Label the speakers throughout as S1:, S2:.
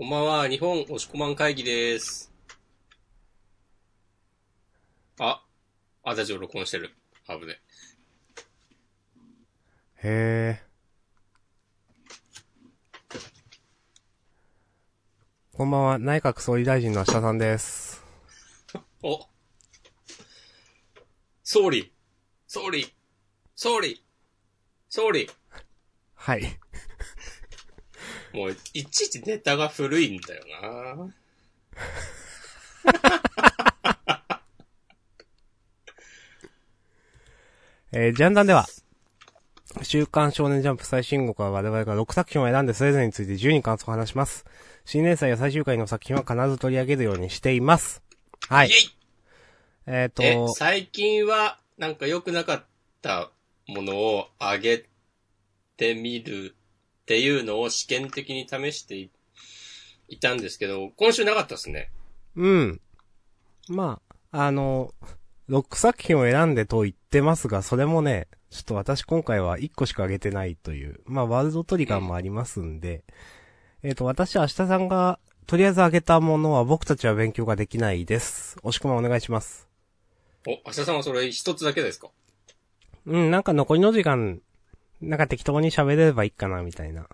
S1: こんばんは、日本押し込まん会議です。あ、あ、大丈夫、録音してる。ハブで。
S2: へえ。こんばんは、内閣総理大臣の下さんです。
S1: お総理総理総理総理
S2: はい。
S1: もう、いちいちネタが古いんだよな
S2: えー、ジャンダンでは、週刊少年ジャンプ最新号から我々が6作品を選んでそれぞれについて10人感想を話します。新年祭や最終回の作品は必ず取り上げるようにしています。はいえっ、
S1: え、
S2: と、
S1: 最近は、なんか良くなかったものを上げてみるっていうのを試験的に試していいたんですけど、今週なかったですね。
S2: うん。まあ、あの、6作品を選んでと言ってますが、それもね、ちょっと私今回は1個しか上げてないという、まあ、ワールドトリガーもありますんで、えっ、と、私は明日さんが、とりあえず上げたものは僕たちは勉強ができないです。押し込まんお願いします。
S1: お、明日さんはそれ一つだけですか？
S2: うん、なんか残りの時間、なんか適当に喋れればいいかな、みたいな。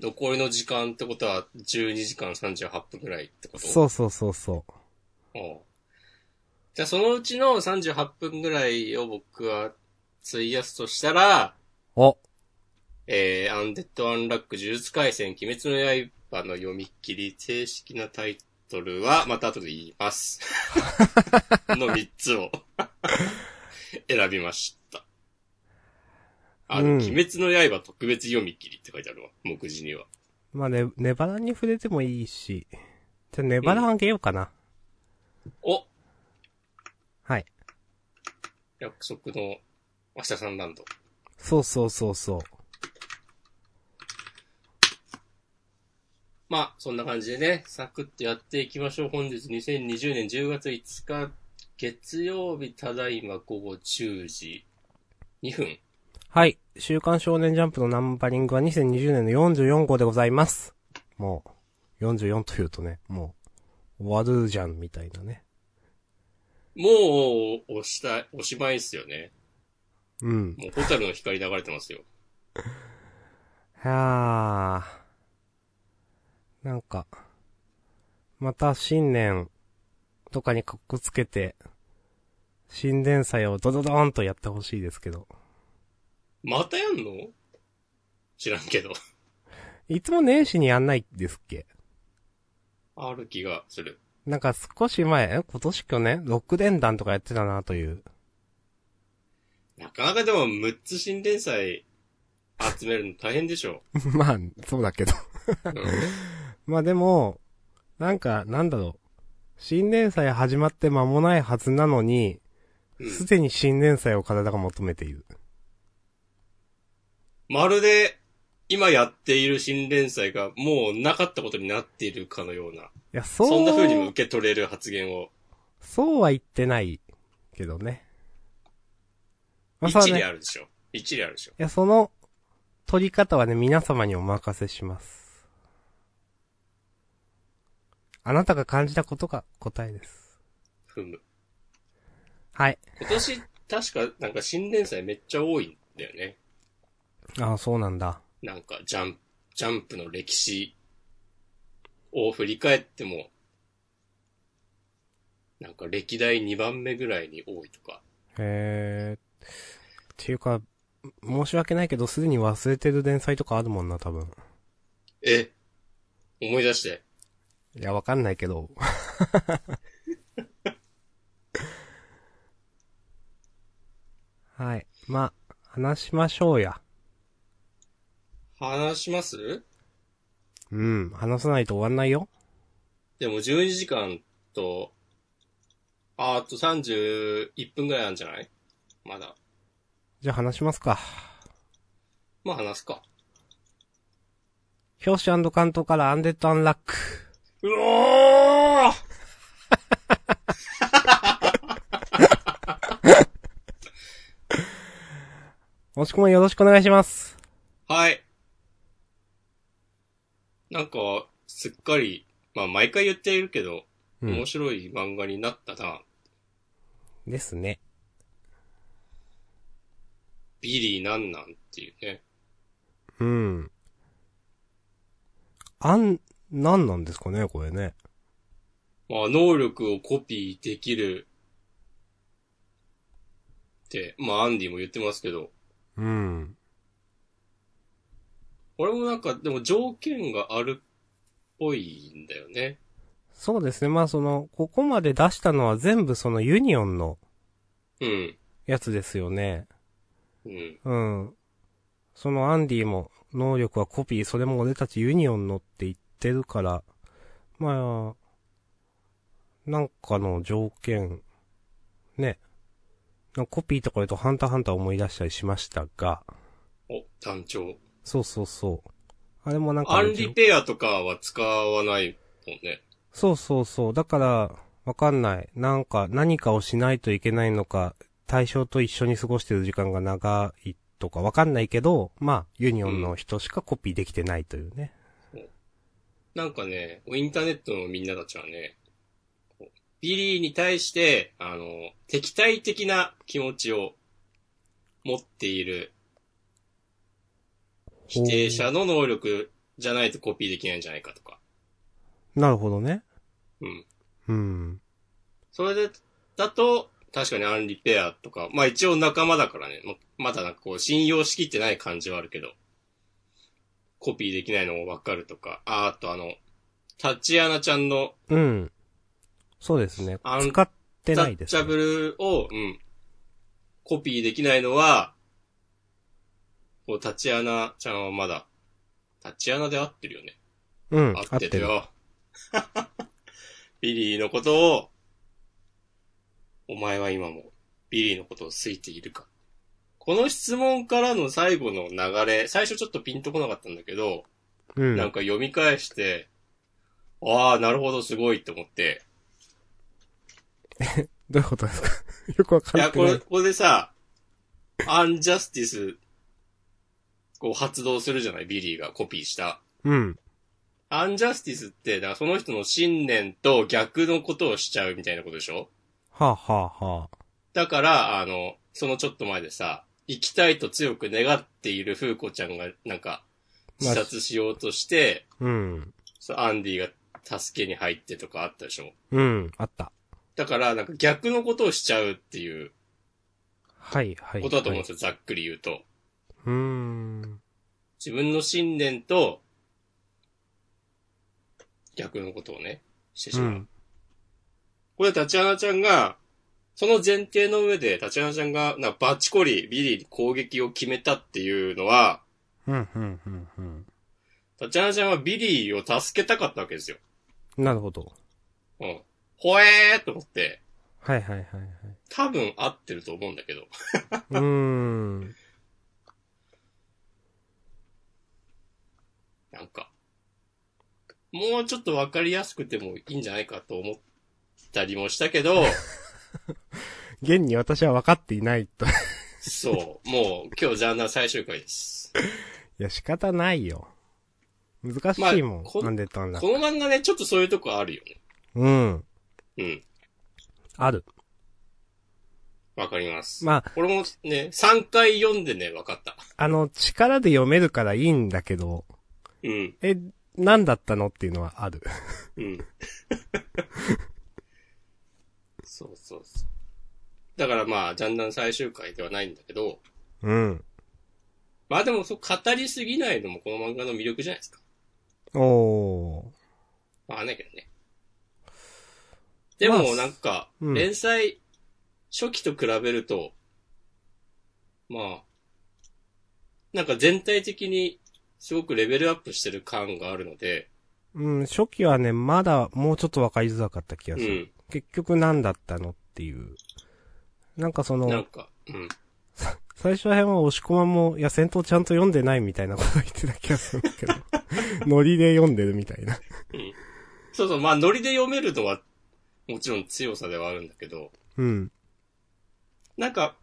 S1: 残りの時間ってことは12時間38分くらいってこと？
S2: そうそうそうそう。
S1: おうじゃあそのうちの38分ぐらいを僕は費やすとしたら、
S2: お、
S1: えー、アンデッド・アンラック呪術回戦鬼滅の刃の読み切り正式なタイトルはまた後で言います。の3つを 選びました。あの、
S2: うん
S1: 鬼滅の刃特別読み切りって書いてあるわ、目次には。
S2: まあね、ネバラに触れてもいいし、じゃあネバラあげようかな。
S1: お
S2: はい。
S1: 約束の明日さんランド。
S2: そうそうそうそう。
S1: まあ、そんな感じでね、サクッとやっていきましょう。本日2020年10月5日、月曜日、ただいま午後10時2分。
S2: はい。週刊少年ジャンプのナンバリングは2020年の44号でございます。もう、44というとね、もう、終わるじゃん、みたいなね。
S1: もう、押した、おしまいっすよね。
S2: うん。
S1: もう、ホタルの光流れてますよ。
S2: はあ。なんか、また新年とかにかっこつけて、新年祭をドドドーンとやってほしいですけど。
S1: またやんの？知らんけど。
S2: いつも年始にやんないですっけ？
S1: ある気がする。
S2: なんか少し前、え今年去年？六連弾とかやってたなという。
S1: なかなかでも、6つ新連載集めるの大変でしょ。
S2: まあ、そうだけど。
S1: うん
S2: まあでも、なんか、なんだろう。新年祭始まって間もないはずなのに、
S1: うん
S2: すでに新年祭を体が求めている。
S1: まるで、今やっている新連載がもうなかったことになっているかのような、
S2: いや、そう、
S1: そんな風にも受け取れる発言を
S2: そうは言ってないけどね。まあ、
S1: 一理あるでしょ。一理あるでしょ。
S2: や、その、取り方はね、皆様にお任せします。あなたが感じたことが答えです。
S1: ふむ。
S2: はい。
S1: 今年、確か、なんか新連載めっちゃ多いんだよね。
S2: ああ、そうなんだ。
S1: なんか、ジャンプ、ジャンプの歴史を振り返っても、なんか歴代2番目ぐらいに多いとか。
S2: へえ。っていうか、申し訳ないけど、すでに忘れてる連載とかあるもんな、多分。
S1: え思い出して。
S2: いや、わかんないけど。はい。まあ、話しましょうや。
S1: 話します？
S2: うん。話さないと終わんないよ。
S1: でも12時間と、ああと31分ぐらいあるんじゃない？まだ。
S2: じゃあ話しますか。
S1: まあ話すか。
S2: 表紙関東からアンデッドアンラック。
S1: うおー
S2: もしくもよろしくお願いします。
S1: はい。なんか、すっかり、まあ毎回言っているけど、
S2: うん
S1: 面。白い漫画になったな。
S2: ですね。
S1: ビリーなんなんっていうね。
S2: うん。あん、なんなんですかね、これね。
S1: まあ能力をコピーできるって、まあアンディも言ってますけど、
S2: うん。
S1: 俺もなんかでも条件があるっぽいんだよね。
S2: そうですね。まあその、ここまで出したのは全部そのユニオンの
S1: うん。
S2: やつですよね。
S1: うん。
S2: うん。そのアンディも能力はコピー、それも俺たちユニオンのって言ってるから、まあ、なんかの条件、ね。コピーとか言うとハンターハンター思い出したりしましたが、
S1: お、団長。
S2: そうそうそう。あれもなんか
S1: ア
S2: ね、
S1: ンリペアとかは使わないもんね。
S2: そうそうそう。だから、わかんない。なんか、何かをしないといけないのか、対象と一緒に過ごしてる時間が長いとかわかんないけど、まあ、ユニオンの人しかコピーできてないというね。
S1: なんかね、インターネットのみんなたちはね、ビリーに対して、あの、敵対的な気持ちを持っている否定者の能力じゃないとコピーできないんじゃないかとか。
S2: なるほどね。
S1: うん。
S2: うん。
S1: それで、だと、確かに Unrepair とか、まあ一応仲間だからね、ままだなんかこう信用しきってない感じはあるけど、コピーできないのもわかるとか、あ、あとあの、タッチアナちゃんの
S2: うん。そうですね使って
S1: タ
S2: ないです、ね。
S1: ッチャブルを、うん、コピーできないのは、こう、タチアナちゃんはまだ、タチアナで合ってるよね。
S2: うん。
S1: 合
S2: 合ってる。
S1: よ。ビリーのことを、お前は今もビリーのことを好いているかこの質問からの最後の流れ、最初ちょっとピンとこなかったんだけど、
S2: うん。
S1: なんか読み返して、ああ、なるほど、すごいって思って、
S2: どういうことですか？よくわか
S1: いや、
S2: ってない。
S1: これ、ここでさ、 Unjustice、こう発動するじゃない？ビリーがコピーした。
S2: うん。
S1: Unjustice って、だからその人の信念と逆のことをしちゃうみたいなことでしょ？
S2: はあ、はあはあ、
S1: だから、あの、そのちょっと前でさ、生きたいと強く願っている風子ちゃんが、なんか、自殺しようとして、
S2: うん。
S1: アンディが助けに入ってとかあったでしょ？
S2: うん。あった。
S1: だから、なんか逆のことをしちゃうっていう
S2: はい、はい。
S1: ことだと思うんですよ、ざっくり言うと。
S2: うーん。
S1: 自分の信念と、逆のことをね、してしまう。
S2: うん。
S1: これ、タチアナちゃんが、その前提の上で、タチアナちゃんが、なバチコリ、ビリーに攻撃を決めたっていうのは、
S2: うん、うん、うん、うん。
S1: タチアナちゃんはビリーを助けたかったわけですよ。
S2: なるほど。
S1: うん。ほえーと思って、
S2: はい、はい、はい、はい。
S1: 多分合ってると思うんだけど。
S2: うーん。
S1: なんか、もうちょっとわかりやすくてもいいんじゃないかと思ったりもしたけど、
S2: 現に私は分かっていないと。い
S1: そう、もう今日ジャンナー最終回です。
S2: や、仕方ないよ。難しいもん。
S1: まあこ
S2: なんでたんだ
S1: こ。の漫画ね、ちょっとそういうとこあるよね。
S2: うん。
S1: うん。
S2: ある。
S1: わかります。
S2: まあ、
S1: これもね、3回読んでね、わかった。
S2: あの、力で読めるからいいんだけど、
S1: うん。
S2: え、何だったのっていうのはある。
S1: うん。そうそうそう。だからまあ、ジャンダン最終回ではないんだけど、
S2: うん。
S1: まあでもそう語りすぎないのもこの漫画の魅力じゃないですか。
S2: おー。
S1: まあねけどね。で
S2: まあ
S1: もなんか、
S2: うん
S1: 連載初期と比べると、まあ、なんか全体的にすごくレベルアップしてる感があるので、
S2: うん、初期はね、まだもうちょっと分かりづらかった気がする。
S1: うん。
S2: 結局何だったのっていう。なんかその、
S1: なんか、うん。
S2: 最初ら辺は押し込まも、いや、戦闘ちゃんと読んでないみたいなこと言ってた気がするけど。ノリで読んでるみたいな。
S1: うん。そうそう、まあノリで読めるのはもちろん強さではあるんだけど、
S2: うん。
S1: なんか、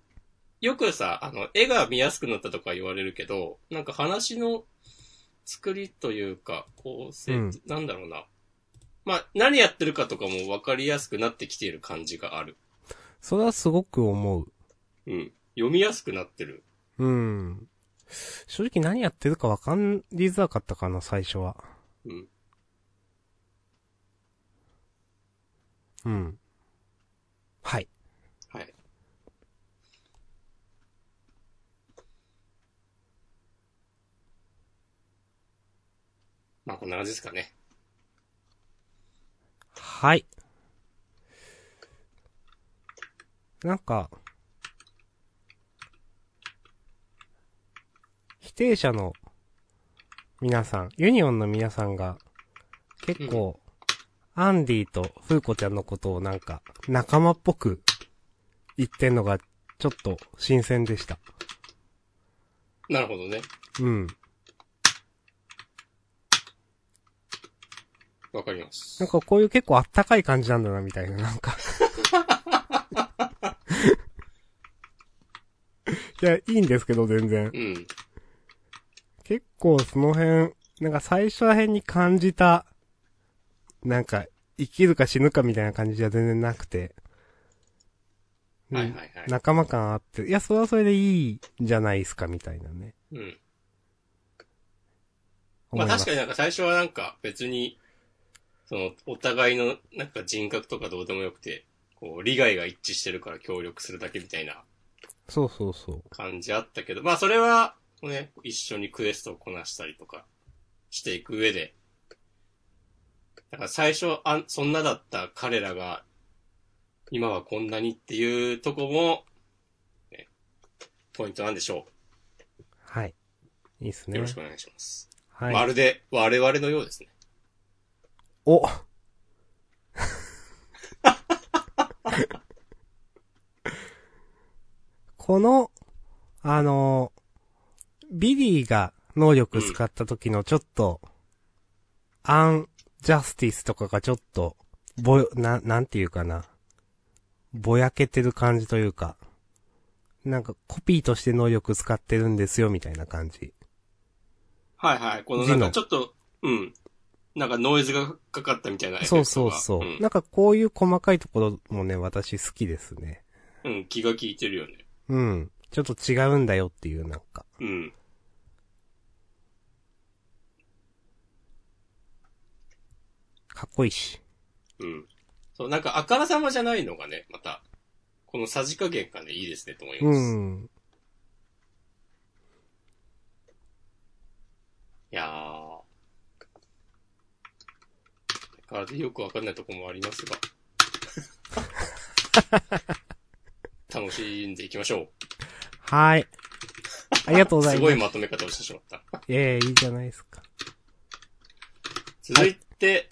S1: よくさ、あの、絵が見やすくなったとか言われるけど、なんか話の作りというか、構成、
S2: うん
S1: なんだろうな。まあ、何やってるかとかも分かりやすくなってきている感じがある。
S2: それはすごく思う。
S1: うん。読みやすくなってる。
S2: うん。正直何やってるかわかりづらかったかな、最初は。
S1: うん。
S2: うん。はい。
S1: はい。まあ、こんな感じですかね。
S2: はい。なんか、否定者の皆さん、ユニオンの皆さんが、結構、アンディとフーコちゃんのことをなんか、仲間っぽく言ってんのが、ちょっと新鮮でした。
S1: なるほどね。
S2: うん。
S1: わかります。
S2: なんかこういう結構あったかい感じなんだな、みたいな、なんか。いや、いいんですけど、全然。
S1: うん。
S2: 結構その辺、なんか最初ら辺に感じた、なんか、生きるか死ぬかみたいな感じじゃ全然なくて。うん
S1: はいはいはい。
S2: 仲間感あって、いや、それはそれでいいんじゃないですか、みたいなね。
S1: うん。
S2: ま
S1: あ確かになんか最初はなんか別に、その、お互いのなんか人格とかどうでもよくて、こう、利害が一致してるから協力するだけみたいな
S2: そうそうそう。
S1: 感じあったけど、まあそれは、ね、一緒にクエストをこなしたりとかしていく上で、だから最初あん、そんなだった彼らが、今はこんなにっていうとこも、ね、ポイントなんでしょ
S2: はい。いいっす
S1: う。
S2: ね。
S1: よろしくお願いします。
S2: はい。
S1: まるで我々のようですね。
S2: お この、あの、ビリーが能力使った時のちょっと、 Unjustice とかがちょっと、ぼよ、な、なんていうかな。ぼやけてる感じというか、なんかコピーとして能力使ってるんですよみたいな感じ。
S1: はいはい。このなんかちょっと、うん。なんかノイズがかかったみたいな。
S2: そうそうそう。
S1: ん
S2: なんかこういう細かいところもね、私好きですね。
S1: うん、気が利いてるよね。
S2: うん。ちょっと違うんだよっていうなんか。
S1: うん。
S2: かっこいいし。
S1: うん。そう、なんかあからさまじゃないのがね、また、このさじ加減がね、いいですねと思います。い
S2: うん。
S1: やー。相変わらずよくわかんないとこもありますが。楽しんでいきましょう。
S2: はい。ありがとうございます。
S1: すごいまとめ方をしてしまった。
S2: いやいや、いいじゃないですか。
S1: 続いて、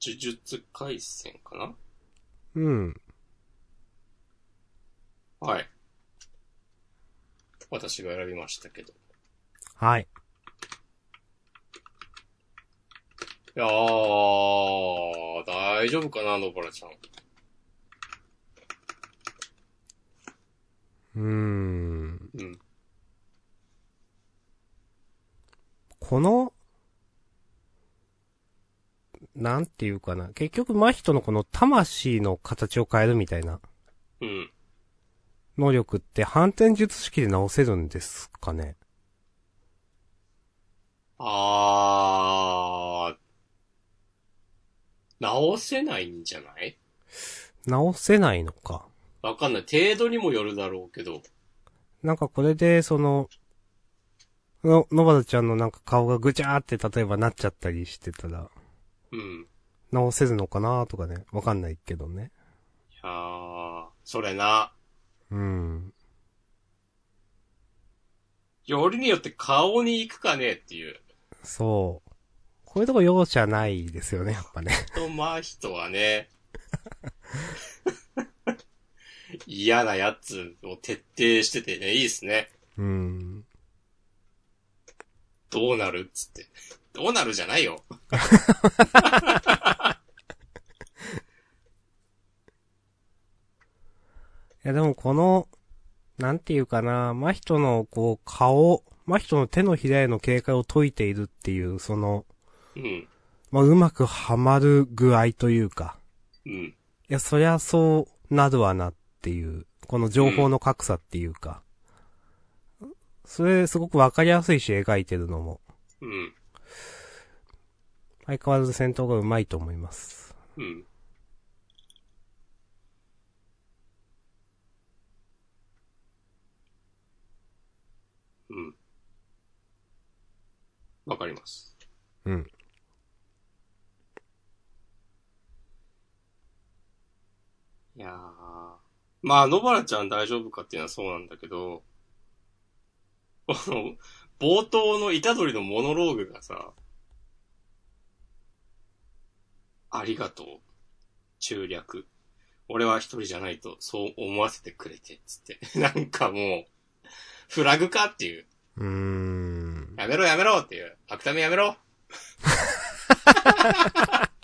S1: 呪術回戦かな？
S2: うん。
S1: はい。私が選びましたけど。
S2: はい。
S1: いやー、大丈夫かな、野原ちゃん。
S2: うーん。
S1: うん。
S2: この、なんていうかな。結局、真人のこの魂の形を変えるみたいな
S1: うん。
S2: 能力って反転術式で直せるんですかね
S1: あー、直せないんじゃない？
S2: 直せないのか。
S1: わかんない。程度にもよるだろうけど。
S2: なんかこれで、その、の、のばるちゃんのなんか顔がぐちゃーって例えばなっちゃったりしてたら、
S1: うん。
S2: 直せるのかなとかね。わかんないけどね。
S1: いやー、それな。
S2: うん。
S1: よりによって顔に行くかねっていう。
S2: そう。こういうとこ容赦ないですよね、やっぱね。
S1: と、まあ人はね。嫌なやつを徹底しててね、いいですね。
S2: うん。
S1: どうなるっつって。どうなるじゃないよ。
S2: いやでもこの、なんていうかな、真人のこう顔真人の手のひらへの警戒を解いているっていう、その、
S1: うん。
S2: まあ、うまくはまる具合というか、
S1: うん。
S2: いや、そりゃそうなるわなっていう、この情報の格差っていうか、それすごくわかりやすいし描いてるのも、
S1: うん。
S2: 相変わらず戦闘がうまいと思います。
S1: うん。うん。わかります。
S2: うん。
S1: いやー。まあ、野原ちゃん大丈夫かっていうのはそうなんだけど、この、冒頭の虎取のモノローグがさ、ありがとう。中略。俺は一人じゃないと、そう思わせてくれて、つって。なんかもう、フラグかっていう。
S2: うーん。
S1: やめろやめろっていう。悪タメやめろ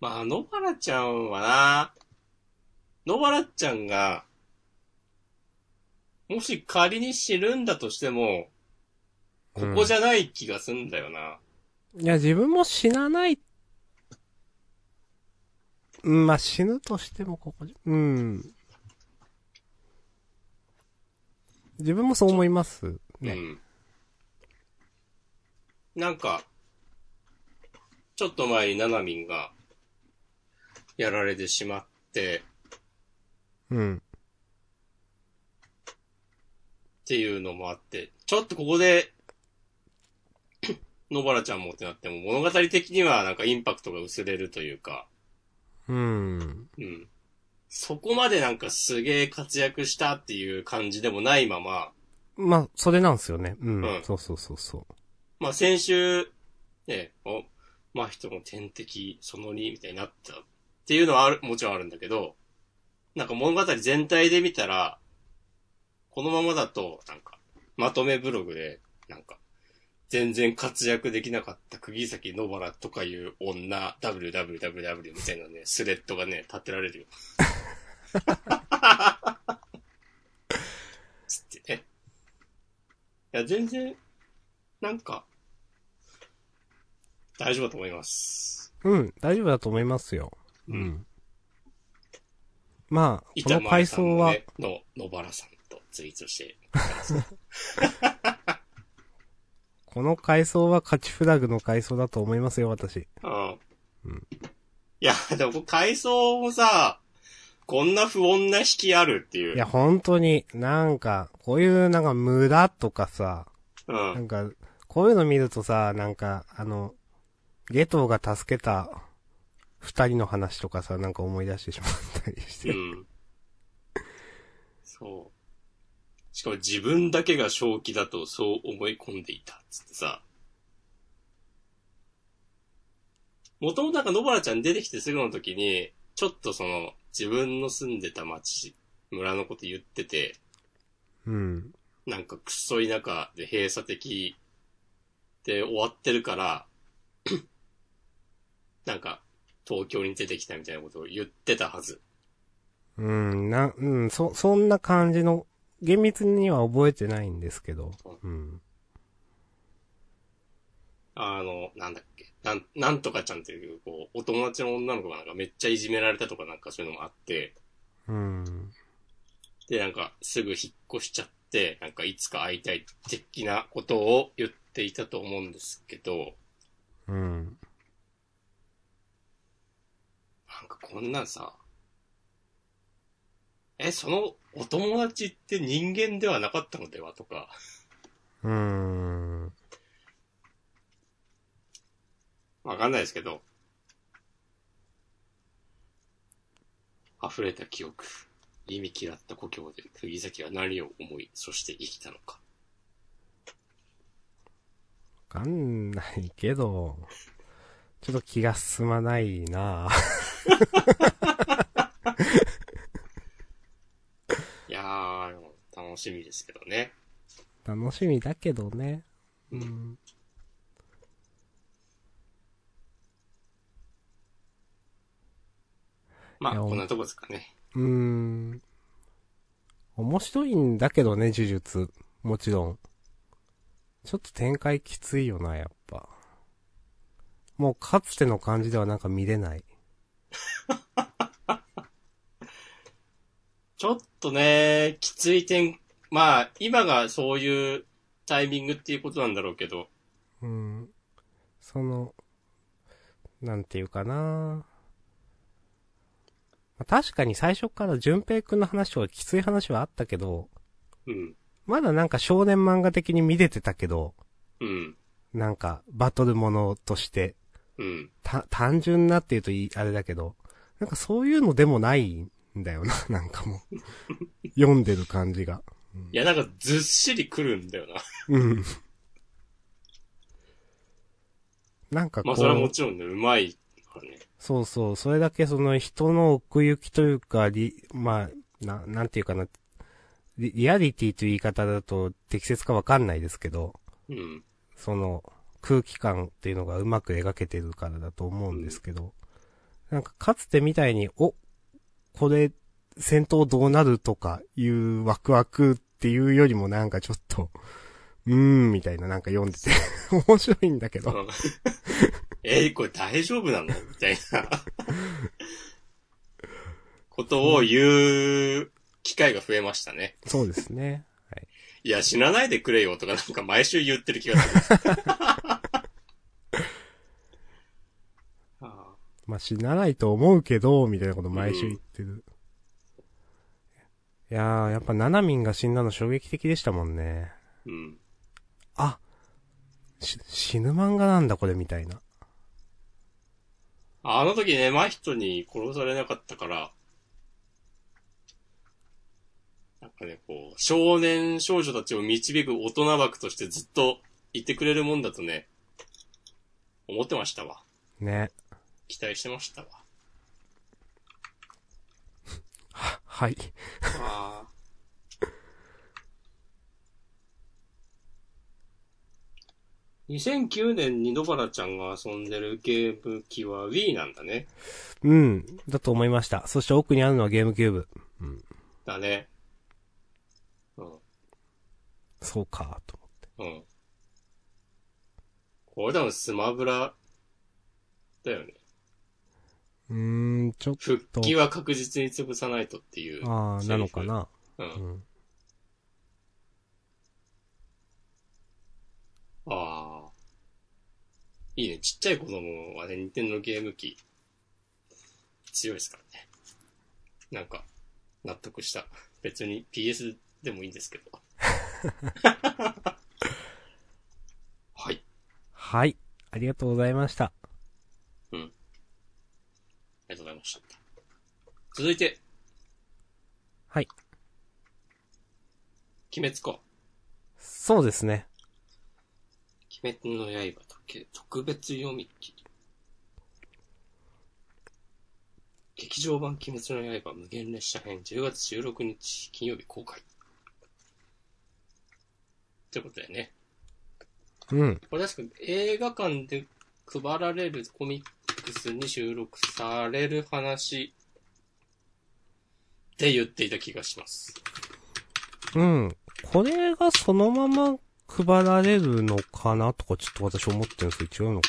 S1: まあ、野原ちゃんはな、野原ちゃんが、もし仮に死ぬんだとしても、ここじゃない気がすんだよな。
S2: いや、自分も死なない。うん、まあ、死ぬとしてもここじゃ、うん。自分もそう思います。ね。
S1: うん。なんか、ちょっと前にナナミンが、やられてしまって、
S2: うん。
S1: っていうのもあって、ちょっとここで、野原ちゃんもってなっても物語的にはなんかインパクトが薄れるというか、
S2: うん。
S1: うん。そこまでなんかすげえ活躍したっていう感じでもないまま、
S2: まあ、それなんですよね。うん。
S1: うん
S2: そうそうそうそう。
S1: まあ先週、ね、お、まあ人の天敵その2みたいになったっていうのはある、もちろんあるんだけど、なんか物語全体で見たら、このままだと、なんか、まとめブログで、なんか、全然活躍できなかった釘崎野原とかいう女、www みたいなね、スレッドがね、立てられるよ。つってね。いや、全然、なんか、大丈夫だと思います。
S2: うん、大丈夫だと思いますよ。
S1: うん。
S2: まあ、こ
S1: 板
S2: の回
S1: 前さん
S2: 想は、
S1: の、野原さんとツイートして、
S2: この回想は勝ちフラグの回想だと思いますよ、私。
S1: うん。いや、でも、階層もさ、こんな不穏な引きあるっていう。
S2: いや、本当に、なんか、こういうなんか村とかさ、
S1: う。
S2: なんんか、こういうの見るとさ、なんか、あの、ゲトウが助けた二人の話とかさ、なんか思い出してしまったりして。
S1: うん。そう。しかも自分だけが正気だとそう思い込んでいた。つってさ。もともとなんか野原ちゃん出てきてすぐの時に、ちょっとその、自分の住んでた町、村のこと言ってて、
S2: うん。
S1: なんかくっそ田舎で閉鎖的で終わってるから、なんか東京に出てきたみたいなことを言ってたはず。
S2: うん、な、うん、そ、そんな感じの、厳密には覚えてないんですけど。うん。
S1: あの、なんだっけ。なん、なんとかちゃんっていう、こう、お友達の女の子がなんかめっちゃいじめられたとかなんかそういうのもあって、
S2: うん。
S1: で、なんかすぐ引っ越しちゃって、なんかいつか会いたい的なことを言っていたと思うんですけど、
S2: うん。
S1: なんかこんなんさ、え、そのお友達って人間ではなかったのではとか、
S2: うーん。
S1: わかんないですけど、溢れた記憶、意味嫌った故郷で釘崎は何を思い、そして生きたのか。
S2: わかんないけど、ちょっと気が進まないな
S1: いやー、でも楽しみですけどね。
S2: 楽しみだけどね。うん。
S1: まあ、こんなとこですかね。
S2: うーん。面白いんだけどね、呪術。もちろん。ちょっと展開きついよな、やっぱ。もうかつての感じではなんか見れない。
S1: ちょっとね、きつい点、まあ、今がそういうタイミングっていうことなんだろうけど、
S2: うん。その、なんていうかな。まあ確かに最初から淳平くんの話とかきつい話はあったけど、
S1: うん、
S2: まだなんか少年漫画的に見れてたけど、
S1: うん、
S2: なんかバトルものとして、
S1: うん。
S2: た、単純なって言うといい、あれだけど、なんかそういうのでもないんだよな、なんかもう。読んでる感じが。
S1: いや、なんかずっしりくるんだよな。
S2: うん。なんかこ
S1: まあ、それはもちろんね、うまいからね。
S2: そうそう、それだけその人の奥行きというか、リ、まあ、な、なんていうかな、リリアリティという言い方だと適切かわかんないですけど、
S1: うん。
S2: その空気感っていうのがうまく描けてるからだと思うんですけど、なんかかつてみたいに、お、これ、戦闘どうなるとかいうワクワクっていうよりもなんかちょっと、うーん、みたいななんか読んでて面白いんだけど、
S1: うんえーこれ大丈夫なのみたいな。ことを言う機会が増えましたね。
S2: そうですね。はい。
S1: いや、死なないでくれよとかなんか毎週言ってる気がする。あ
S2: まあ、死なないと思うけど、みたいなこと毎週言ってる。いやー、やっぱナナミンが死んだの衝撃的でしたもんね。
S1: ーうん。
S2: あ、し、死ぬ漫画なんだこれみたいな。
S1: あの時ね、真人に殺されなかったから、なんかね、こう、少年少女たちを導く大人枠としてずっといてくれるもんだとね、思ってましたわ。
S2: ね。
S1: 期待してましたわ。
S2: は、はい。
S1: ああ。2009年に野原ちゃんが遊んでるゲーム機は Wii なんだね。
S2: うん、だと思いました。そして奥にあるのはゲームキューブ。うん。
S1: だね。うん。
S2: そうか、と思って。
S1: うん。これ多分スマブラだよね。
S2: うーん、ちょっ
S1: 復帰は確実に潰さないとっていう。
S2: と、あー、なのかな。
S1: う。
S2: うんん。
S1: ああ。いいね。ちっちゃい子供はね、任天堂ゲーム機、強いですからね。なんか、納得した。別に PS でもいいんですけど。はい。
S2: はい。ありがとうございました。
S1: ありがとうございました。続いて、
S2: はい。
S1: 鬼滅か。
S2: そうですね。
S1: 鬼滅の刃だけ？特別読み切り。劇場版鬼滅の刃無限列車編10月16日金曜日公開。ということでね。
S2: うん。
S1: これ確か映画館で配られるコミックスに収録される話って言っていた気がします。
S2: うん。これがそのまま配られるのかなとかちょっと私思ってるんですけど違うのか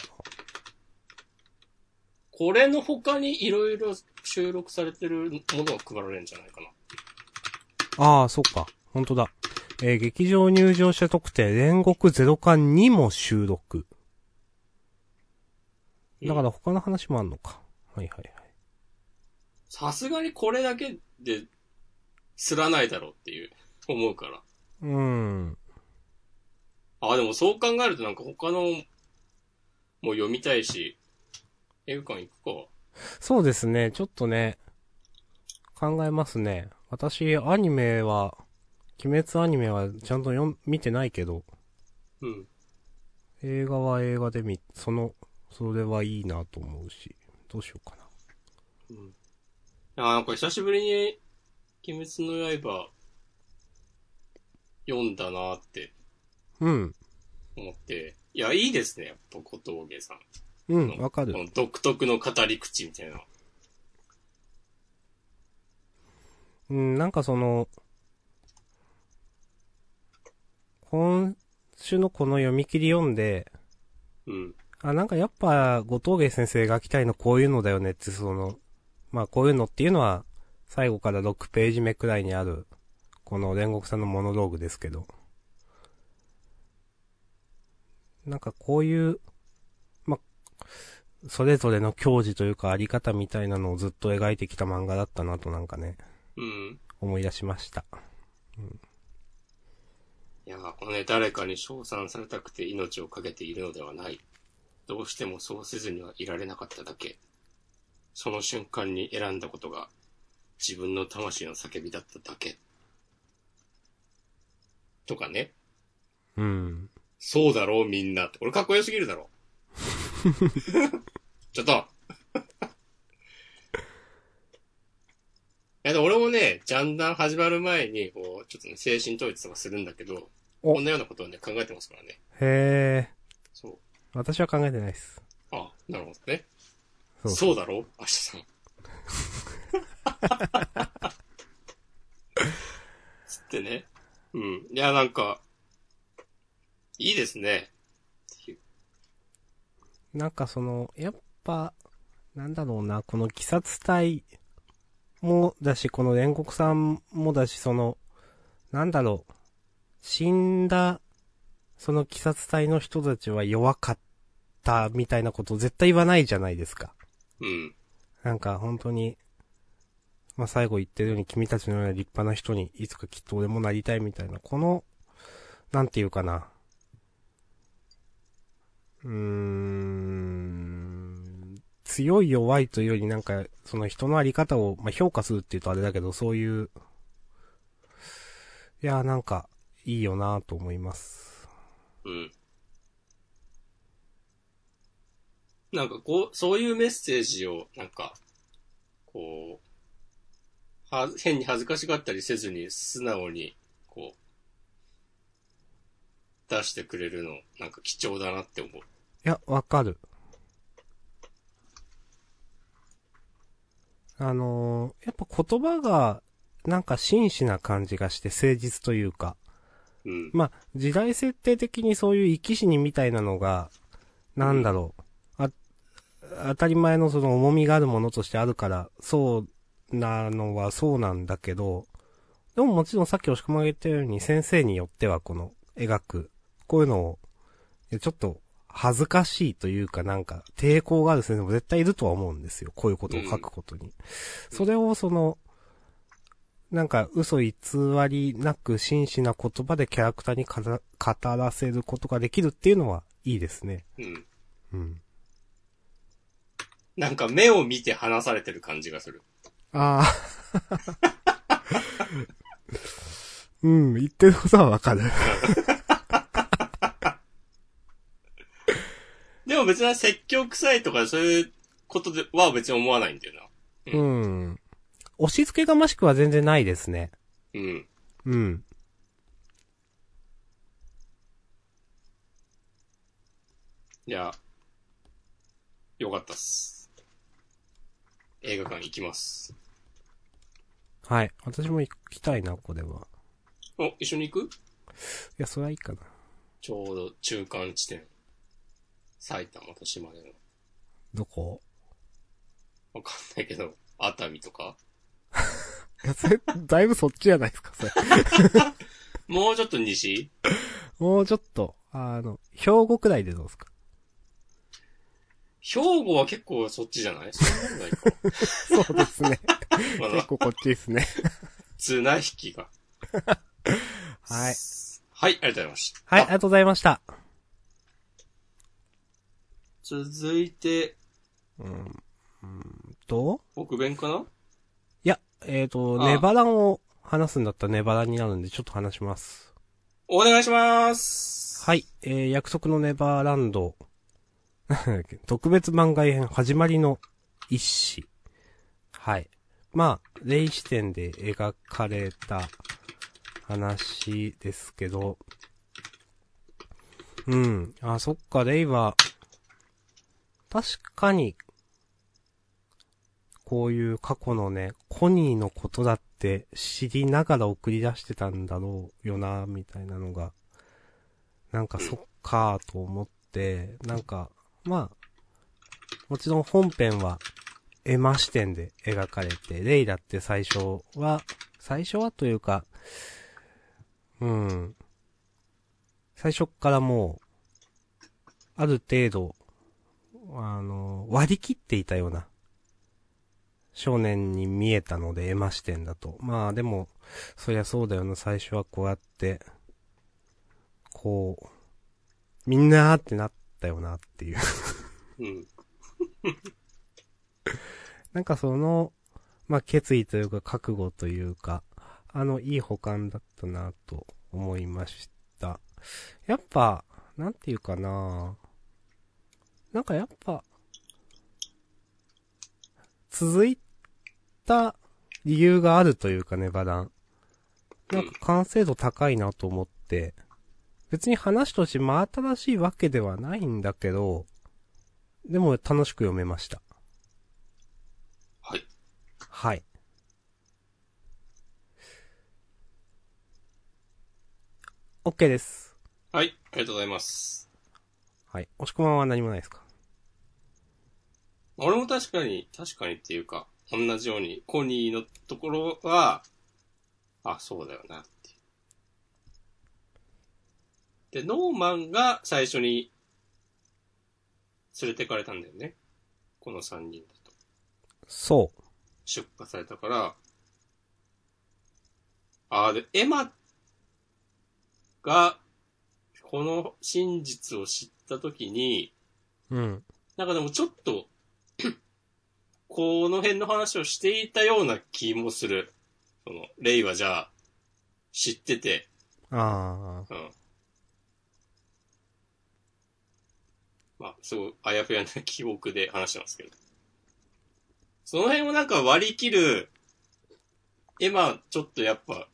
S1: これの他にいろいろ収録されてるものが配られるんじゃないかな。
S2: なああ、そっか。本当だ。えー劇場入場者特典、煉獄ゼロ巻にも収録。だから他の話もあんのか。はいはいはい。
S1: さすがにこれだけで、すらないだろうっていう、思うから。
S2: うーん。
S1: あ、でもそう考えるとなんか他の、も読みたいし、映画館行くか。
S2: そうですね。ちょっとね、考えますね。私、アニメは、鬼滅アニメはちゃんと読ん見てないけど、
S1: うん。
S2: 映画は映画で見、その、それはいいなと思うし、どうしようかな。
S1: うん。あ、なんか久しぶりに、鬼滅の刃、読んだなって
S2: うん。
S1: 思って。いや、いいですね、やっぱ小峠さん。
S2: うん、わかる
S1: 独特の語り口みたいな。
S2: うん、なんかその、今週のこの読み切り読んで、
S1: うん。
S2: あ、なんかやっぱ、後藤芸先生が来たいのこういうのだよねって、その、まあこういうのっていうのは、最後から6ページ目くらいにある、この煉獄さんのモノローグですけど。なんかこういう、ま、それぞれの教示というかあり方みたいなのをずっと描いてきた漫画だったなとなんかね、
S1: うん。
S2: 思い出しました。
S1: いや、このね、誰かに称賛されたくて命を懸けているのではない。どうしてもそうせずにはいられなかっただけ。その瞬間に選んだことが自分の魂の叫びだっただけ。とかね。
S2: うん。
S1: そうだろうみんなって。俺かっこよすぎるだろ。ちょっと。いや、俺もね、ジャンダン始まる前に、こう、ちょっとね、精神統一とかするんだけど、
S2: お
S1: こんなようなことをね、考えてますからね。
S2: へえ。
S1: そう。
S2: 私は考えてないです。
S1: あ、なるほどね。
S2: そう
S1: そうだろ明日さん。つってね。うん。いや、なんか、いいですね。
S2: なんかその、やっぱ、なんだろうな、この鬼殺隊もだし、この煉獄さんもだし、その、なんだろう、死んだ、その鬼殺隊の人たちは弱かったみたいなことを絶対言わないじゃないですか。
S1: うん。
S2: なんか本当に、まあ、最後言ってるように君たちのような立派な人にいつかきっと俺もなりたいみたいな、この、なんていうかな。うーん、強い弱いというよりなんか、その人のあり方を、まあ、評価するって言うとあれだけど、そういう、いや、なんか、いいよなと思います。
S1: うん。なんかこう、そういうメッセージを、なんか、こう、は、変に恥ずかしがったりせずに素直に、こう、出してくれるの、なんか貴重だなって思う。
S2: いや、わかる。あのーやっぱ言葉が、なんか真摯な感じがして誠実というか、
S1: うん。
S2: まあ、時代設定的にそういう生き死にみたいなのが、なんだろう、あ、当たり前のその重みがあるものとしてあるから、そうなのはそうなんだけど、でももちろんさっき押し込まれたように先生によってはこの描く、こういうのを、ちょっと恥ずかしいというかなんか抵抗がある先生も絶対いるとは思うんですよ。こういうことを書くことに。それをその、なんか嘘偽りなく真摯な言葉でキャラクターに語らせることができるっていうのはいいですね。
S1: うん。
S2: うん。
S1: なんか目を見て話されてる感じがする。
S2: ああ。うん、言ってることはわかる。
S1: でも別に説教臭いとかそういうことでは別に思わないんだよな。
S2: うん。押し付けがましくは全然ないですね。
S1: うん。
S2: うん。
S1: いや、よかったっす。映画館行きます。
S2: はい。私も行きたいな、これは。
S1: お、一緒に行く？
S2: いや、それはいいかな。
S1: ちょうど中間地点。埼玉と島根の。
S2: どこ？
S1: わかんないけど、熱海とか？
S2: それ、だいぶそっちじゃないですか、それ。
S1: もうちょっと西？
S2: もうちょっと、あの、兵庫くらいでどうですか？
S1: 兵庫は結構そっちじゃない？そんなことないか。
S2: そうですね。
S1: まだ
S2: 結、構こっちですね。
S1: 綱引きが。
S2: はい。
S1: はい、ありがとうございました。
S2: はい、ありがとうございました。
S1: 続いて、
S2: うん。うんと？
S1: 北弁かな？
S2: えっ、と、
S1: ああ
S2: ネバランを話すんだったらネバランになるんで、ちょっと話します。
S1: お願いします。
S2: はい、えー、約束のネバーランド、特別番外編始まりの一詩。はい。まあ、霊視点で描かれた話ですけど、うん。あ、そっか、レイは、確かに、こういう過去のね、コニーのことだって知りながら送り出してたんだろうよな、みたいなのが、なんかそっかーと思って、なんか、まあ、もちろん本編はエマ視点で描かれて、レイラって最初は、最初はというか、うん。最初からもう、ある程度、あの、割り切っていたような、少年に見えたので、エマ視点だと。まあでも、そりゃそうだよな、最初はこうやって、こう、みんなーってなったよなっていう。
S1: うん。
S2: なんかその、まあ、決意というか覚悟というか、あの、いい保管だったなと思いました。やっぱ、なんていうかななんかやっぱ、続いた理由があるというかね、バラン。なんか完成度高いなと思って、別に話として真新しいわけではないんだけど、でも楽しく読めました。
S1: はい。
S2: はい。OK です。
S1: はい。ありがとうございます。
S2: はい。押し込まんは何もないですか？
S1: 俺も確かに、確かにっていうか、同じように、コニーのところは、あ、そうだよなっていう。で、ノーマンが最初に連れてかれたんだよね。この3人だと。
S2: そう。
S1: 出荷されたから、あーで、エマが、この真実を知ったときに、
S2: うん。
S1: なんかでもちょっと、この辺の話をしていたような気もする。その、レイはじゃあ、知ってて、
S2: ああ。
S1: うん。まあ、すごい、あやふやな記憶で話してますけど。その辺をなんか割り切る、エマ、ちょっとやっぱ、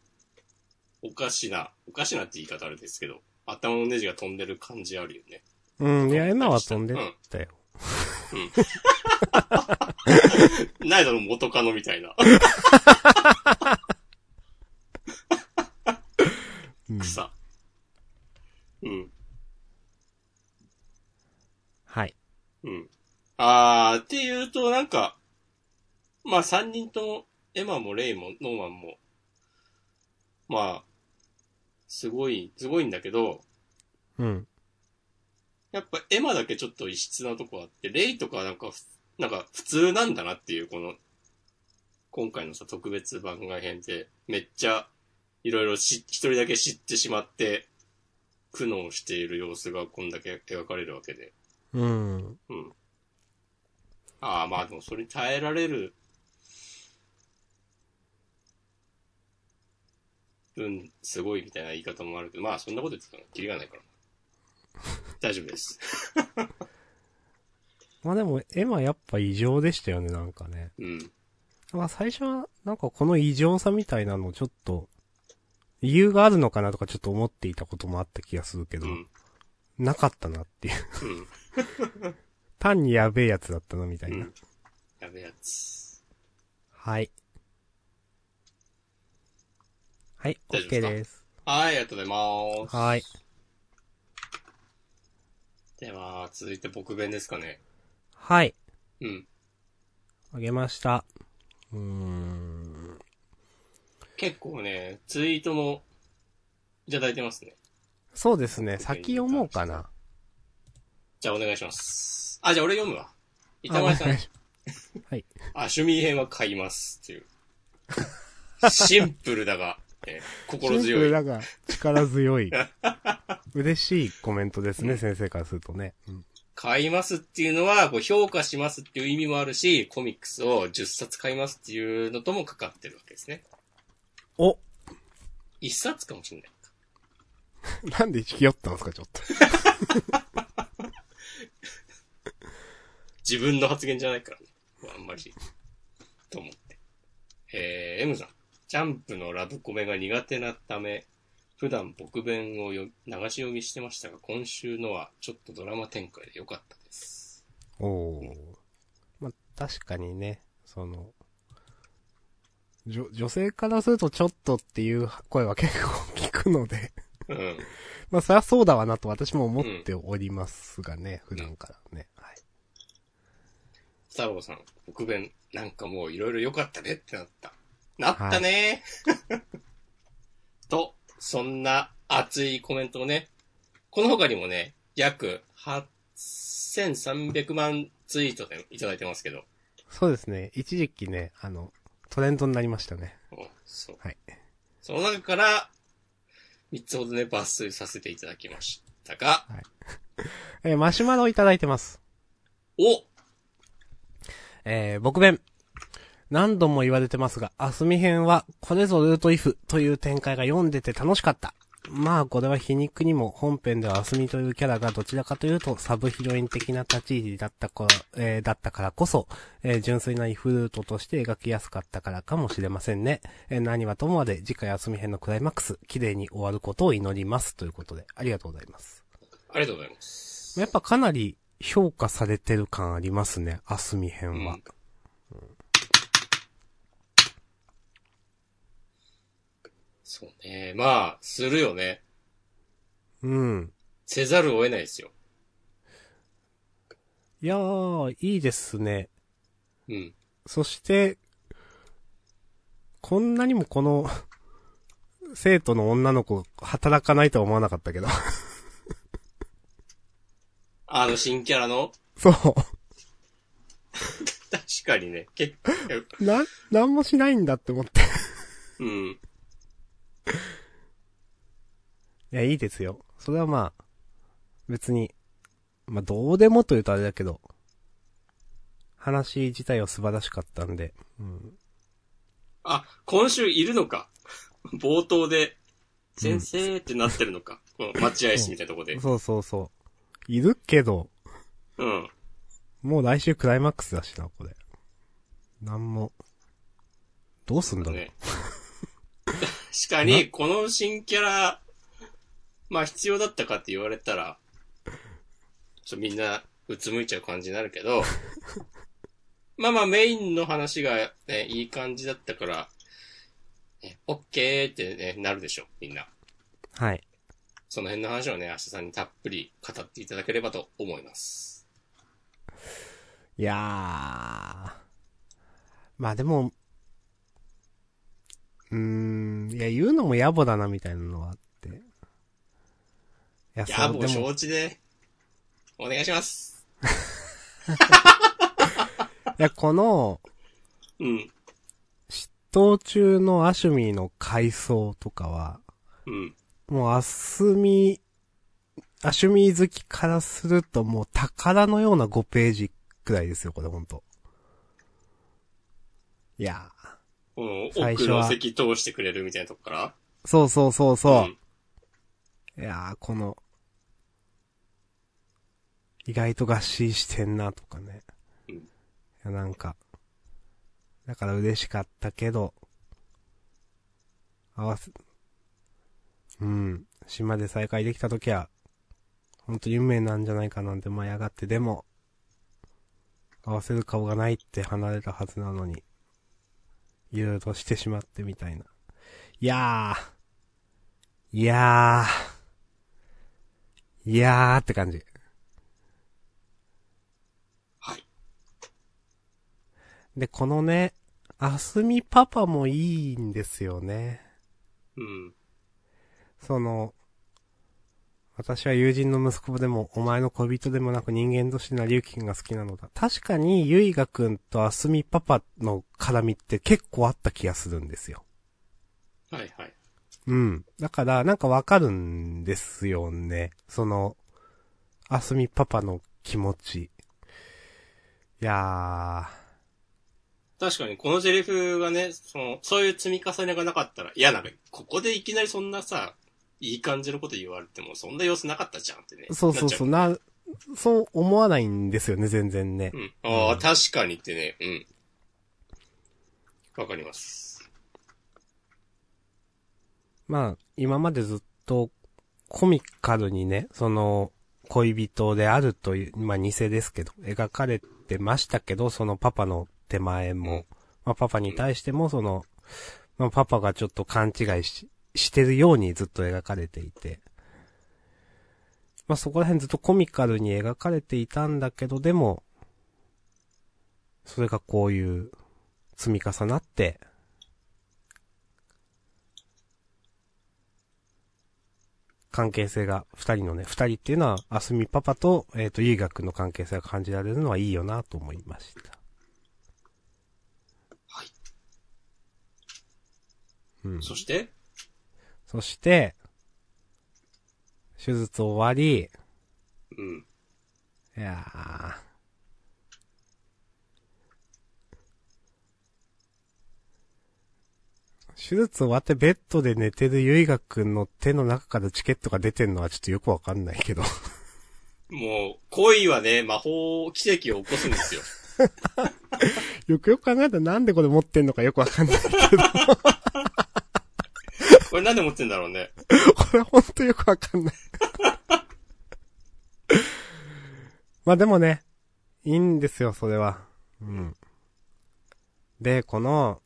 S1: おかしな、おかしなって言い方あれですけど、頭のネジが飛んでる感じあるよね。
S2: うん。いや、エマは飛んでったよ。
S1: ないだろ、元カノみたいな。
S2: うん
S1: 草。うん。
S2: はい。
S1: うん。あー、っていうと、なんか、まあ三人とも、エマもレイもノーマンも、まあ、すごい、すごいんだけど、
S2: うん。
S1: やっぱエマだけちょっと異質なとこあって、レイとかなんかふ、なんか普通なんだなっていう、この、今回のさ、特別番外編で、めっちゃ、いろいろし、一人だけ知ってしまって、苦悩している様子がこんだけ描かれるわけで。
S2: うん。
S1: うん。ああ、まあでもそれに耐えられる分、すごいみたいな言い方もあるけど、まあそんなこと言ってたらキリがないからな。大丈夫です。
S2: まあでも、エマやっぱ異常でしたよね、なんかね。
S1: うん。
S2: まあ最初は、なんかこの異常さみたいなのちょっと、理由があるのかなとかちょっと思っていたこともあった気がするけど、
S1: うん。
S2: なかったなっていう。
S1: うん。
S2: 単にやべえやつだったな、みたいな。
S1: うん。やべえやつ。
S2: はい。はい、OK
S1: か？
S2: です。
S1: はい、ありがとうございます。
S2: はい。
S1: では、続いて僕弁ですかね。
S2: はい。
S1: うん。
S2: あげました。うーん。
S1: 結構ね、ツイートもいただいてますね。
S2: そうですね、先読もうかな。
S1: じゃあお願いします。あ、じゃあ俺読むわ。板前さん
S2: はい。
S1: あ、趣味編は買いますっていう。シンプルだが、えー心強い。
S2: ルだが力強い。嬉しいコメントですね、先生からするとね。うん
S1: 買いますっていうのは、こう評価しますっていう意味もあるし、コミックスを10冊買いますっていうのともかかってるわけですね。
S2: お
S1: 1冊かもしれない。
S2: なんで引き寄ったんですか、ちょっと。
S1: 自分の発言じゃないからね。あんまり。と思って。えー、M さん。ジャンプのラブコメが苦手なため、普段僕弁をよ流し読みしてましたが、今週のはちょっとドラマ展開で良かったです。
S2: おー。まあ、確かにね、その、女、女性からするとちょっとっていう声は結構聞くので、
S1: うん。
S2: まあ、そりゃそうだわなと私も思っておりますがね、普段からね。はい。
S1: 太郎さん、僕弁、なんかもういろいろ良かったねってなった。なったね と、そんな熱いコメントをね、この他にもね、約8300万ツイートでいただいてますけど、
S2: そうですね。一時期ね、あの、トレンドになりましたね。
S1: うんそう。
S2: はい。
S1: その中から、3つほどね、抜粋させていただきましたが、
S2: えーマシュマロをいただいてます。
S1: お
S2: えー、僕弁。何度も言われてますが、アスミ編は、これぞルートイフという展開が読んでて楽しかった。まあ、これは皮肉にも本編ではアスミというキャラがどちらかというとサブヒロイン的な立ち入りだったから、えーだったからこそ、えー純粋なイフルートとして描きやすかったからかもしれませんね。えー何はともあれ、次回アスミ編のクライマックス、綺麗に終わることを祈ります。ということで、ありがとうございます。
S1: ありがとうございます。
S2: やっぱかなり評価されてる感ありますね、アスミ編は。
S1: うんそうね。まあ、するよね。
S2: うん。
S1: せざるを得ないですよ。
S2: いやー、いいですね。
S1: うん。
S2: そして、こんなにもこの、生徒の女の子、働かないとは思わなかったけど。
S1: あの新キャラの？
S2: そう。
S1: 確かにね。結構、
S2: な、なんもしないんだって思って。
S1: うん。
S2: いや、いいですよ。それはまあ、別に、まあ、どうでもというとあれだけど、話自体は素晴らしかったんで、うん。
S1: あ、今週いるのか。冒頭で、先生ってなってるのか。この待合室みたいなとこで。
S2: そうそうそう。いるけど、
S1: うん。
S2: もう来週クライマックスだしな、これ。なんも、どうすんだろう。
S1: ね。確かに、この新キャラ、まあ必要だったかって言われたら、ちょっとみんな、うつむいちゃう感じになるけど、まあまあメインの話がね、いい感じだったから、ねオッケーってね、なるでしょ、みんな。
S2: はい。
S1: その辺の話をね、明日さんにたっぷり語っていただければと思います。
S2: いやー。まあでも、うーん、いや、言うのも野暮だな、みたいなのはあって。いや、
S1: いや、もう
S2: でも、
S1: 承知で、お願いします。
S2: いや、この、
S1: うん。
S2: 嫉妬中のアシュミーの回想とかは、
S1: うん。
S2: もうアスミ、アシュミー好きからするともう宝のような5ページくらいですよ、これほんと。いや
S1: この
S2: 最初は
S1: 奥の席通してくれるみたいなとこから？
S2: ーそうそうそうそう。
S1: ん。
S2: いやー、この、意外と合致してんなとかね。
S1: うん。
S2: いや、なんか、だから嬉しかったけど、合わせ、うん、島で再会できた時は、ほんと夢なんじゃないかなんて舞い上がって、でも、合わせる顔がないって離れたはずなのに、いろいろとしてしまってみたいな。いやー、いやー、いやーって感じ。
S1: はい。
S2: で、このね、あすみパパもいいんですよね。
S1: うん。
S2: その、私は友人の息子でも、お前の恋人でもなく人間としてなりゆきくんが好きなのだ。確かに、ゆいがくんとあすみパパの絡みって結構あった気がするんですよ。
S1: はいはい。
S2: うん。だから、なんかわかるんですよね。その、あすみパパの気持ち。いや
S1: 確かにこのセリフがね、その、そういう積み重ねがなかったら、いやなんか、ここでいきなりそんなさ、いい感じのこと言われても、そんな様子なかったじゃんってね。
S2: ー、そうそうそう、
S1: な
S2: そう思わないんですよね、全然ね。
S1: う。うん。ああ、確かにってね、うん。わかります。
S2: まあ、今までずっとコミカルにね、その、恋人であるという、まあ偽ですけど、描かれてましたけど、そのパパの手前も、まあパパに対してもその、まあパパがちょっと勘違いし、してるようにずっと描かれていて。まあ、そこら辺ずっとコミカルに描かれていたんだけど、でも、それがこういう積み重なって、関係性が、二人のね、二人っていうのは、あすみパパと、えっ、と、ゆいがくんの関係性が感じられるのはいいよなと思いました。
S1: はい。
S2: うん。
S1: そして、
S2: そして、手術終わり、
S1: うん。
S2: いやー。手術終わってベッドで寝てるゆいがくんの手の中からチケットが出てんのはちょっとよくわかんないけど。
S1: もう、恋はね、魔法、奇跡を起こすんですよ。
S2: よくよく考えたらなんでこれ持ってんのかよくわかんないけど。
S1: これなんで持ってんだろうね。
S2: これほんとよくわかんない。まあでもね、いいんですよ、それは。うん。で、この、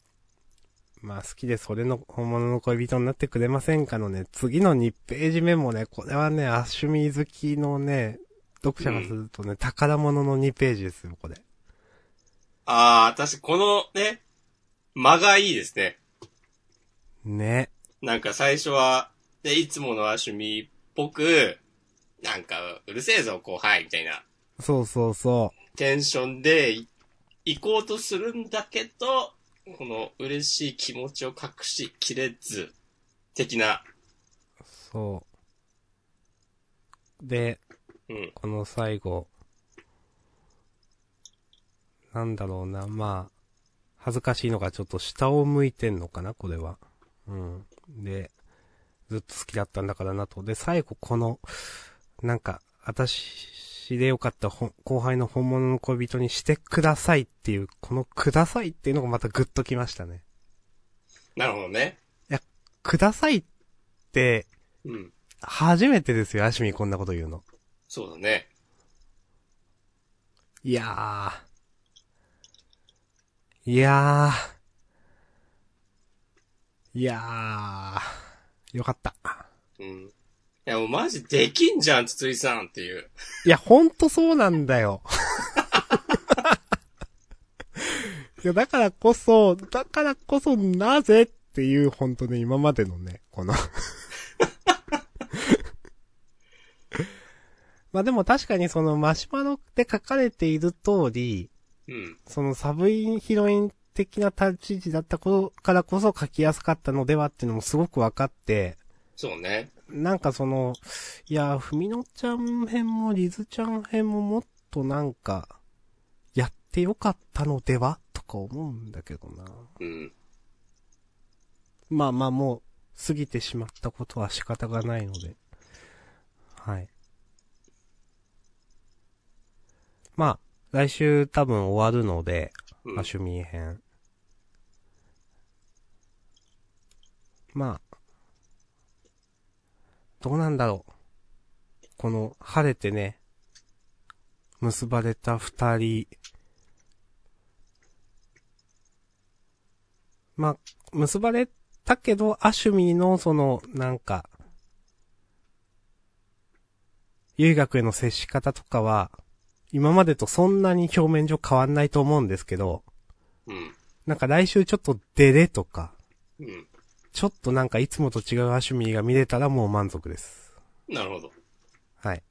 S2: まあ好きでそれの本物の恋人になってくれませんかのね、次の2ページ目もね、これはね、アッシュミー好きのね、読者がするとね、宝物の2ページですよ、これ。
S1: あー、確かこのね、間がいいですね。
S2: ね。
S1: なんか最初は、で、いつものアシュミっぽく、なんか、うるせえぞ、後輩、みたいな
S2: そうそうそ
S1: テンションでい行こうとするんだけど、この嬉しい気持ちを隠しきれず、的な。
S2: う。そう。で、
S1: うん。
S2: この最後、なんだろうな、まあ、恥ずかしいのがちょっと下を向いてんのかな、これは。うん。で、ずっと好きだったんだからなと。で、最後この、なんか、私でよかったほ後輩の本物の恋人にしてくださいっていう、このくださいっていうのがまたグッときましたね。
S1: なるほどね。
S2: くださいって、
S1: うん。
S2: 初めてですよ、アシミこんなこと言うの。
S1: そうだね。
S2: いやー。いやー。いやー。よかった。
S1: うん。いや、もうマジできんじゃん、筒井さんっていう。
S2: いや、ほんとそうなんだよ。いや、だからこそ、だからこそ、なぜっていう、ほんとね、今までのね、この。まあでも確かにそのマシュマロで書かれている通り、
S1: うん。
S2: そのサブインヒロイン的な立ち位置だったことからこそ書きやすかったのではっていうのもすごく分かって、
S1: そうね。
S2: なんかその、いや、ふみのちゃん編もリズちゃん編ももっとなんか、やってよかったのではとか思うんだけどな。
S1: うん。
S2: まあまあもう、過ぎてしまったことは仕方がないので。はい。まあ、来週多分終わるので、
S1: うん
S2: アシュミー編。まあ、どうなんだろう。この、晴れてね、結ばれた二人。まあ、結ばれたけど、アシュミーのその、なんか、唯学への接し方とかは、今までとそんなに表面上変わんないと思うんですけど、
S1: うん。
S2: なんか来週ちょっとデレとか、
S1: うん。
S2: ちょっとなんかいつもと違うアシュミーが見れたらもう満足です。
S1: なるほど。
S2: はい。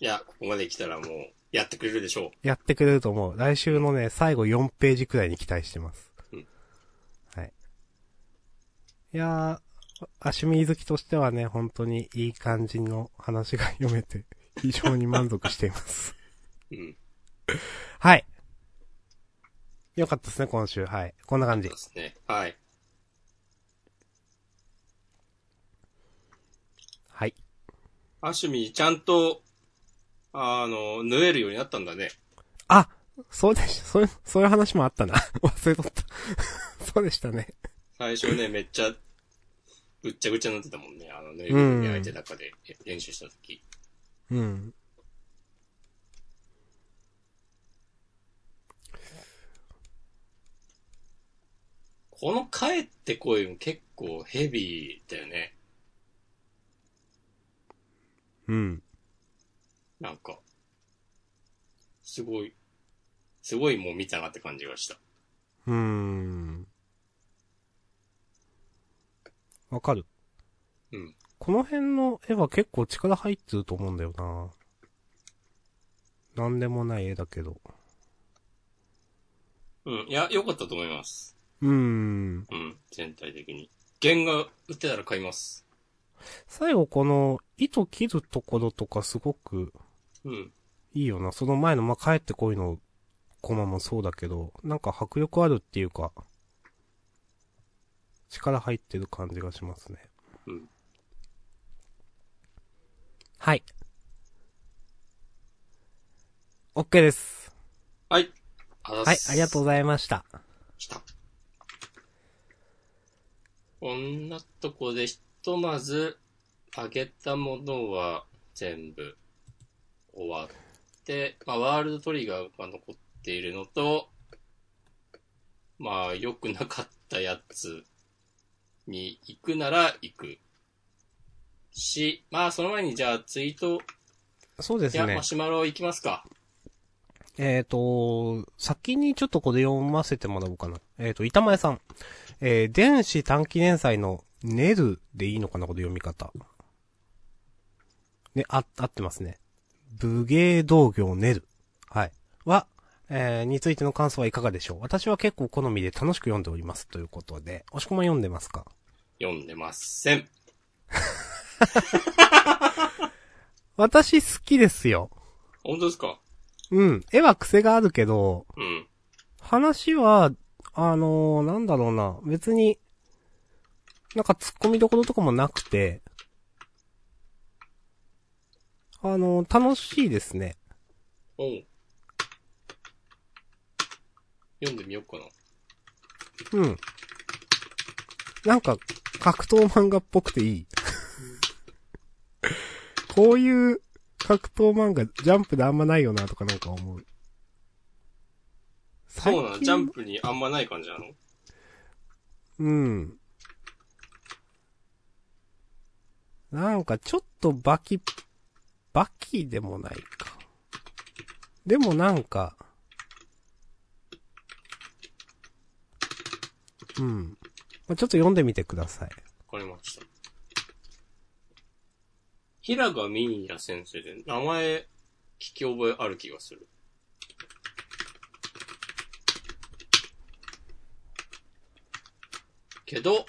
S1: いや、ここまで来たらもう、やってくれるでしょ
S2: やってくれると思う。来週のね、最後4ページくらいに期待してます。
S1: うん
S2: はい。いやー、アシュミー好きとしてはね、本当にいい感じの話が読めて、非常に満足しています。
S1: う。うん。
S2: はい。よかったですね、今週。はい。こんな感じ
S1: そうで。すね。はい。
S2: はい。
S1: アシュミ、ちゃんと、あの、縫えるようになったんだね。
S2: あそうでし、そういう、そういう話もあったな。忘れとった。そうでしたね。
S1: 最初ね、めっちゃ、ぐっちゃぐちゃになってたもんね。あの、縫える
S2: うん
S1: ように相手の中で練習した時。
S2: うん。
S1: この帰ってこいも結構ヘビーだよね。
S2: うん。
S1: なんか、すごい、すごいもう見たなって感じがした。
S2: うーん。わかる。
S1: うん。
S2: この辺の絵は結構力入ってると思うんだよな。なんでもない絵だけど。
S1: うん。いや、良かったと思います。
S2: うーん。
S1: うん。全体的に。原画売ってたら買います。
S2: 最後この糸切るところとかすごく
S1: うん。
S2: いいよな。その前の、まあ、帰ってこいのコマもそうだけど、なんか迫力あるっていうか、力入ってる感じがしますね。
S1: うん。
S2: はい。OK です。
S1: はい。
S2: はい、ありがとうございました。
S1: 来た。こんなとこでひとまず、あげたものは全部終わって、まあ、ワールドトリガーが残っているのと、まあ、良くなかったやつに行くなら行く。し、まあ、その前にじゃあツイート、
S2: そうですね
S1: マ。シュマロ行きますか。
S2: えっ、と、先にちょっとこれ読ませてもらおうかな。えっ、と、板前さん。えー、電子短期連載のネルでいいのかなこれ読み方。ね、あ、合ってますね。武芸道業ネル。はい。は、えー、についての感想はいかがでしょう？私は結構好みで楽しく読んでおります。ということで、押し込まん読んでますか？
S1: 読んでません。
S2: 私好きですよ。
S1: 本当ですか？
S2: うん。絵は癖があるけど、
S1: うん。
S2: 話は、あのーなんだろうな、別に、なんか突っ込みどころとかもなくて、あのー楽しいですね。
S1: おう。読んでみようかな。
S2: うん。なんか、格闘漫画っぽくていい。こういう格闘漫画、ジャンプであんまないよなとかなんか思う。
S1: そうなのジャンプにあんまない感じなの？
S2: うん。なんかちょっとバキ、バキでもないか。でもなんか、うん。まあ、ちょっと読んでみてください。
S1: わかりました。平賀ミーヤ先生で名前聞き覚えある気がする。けど、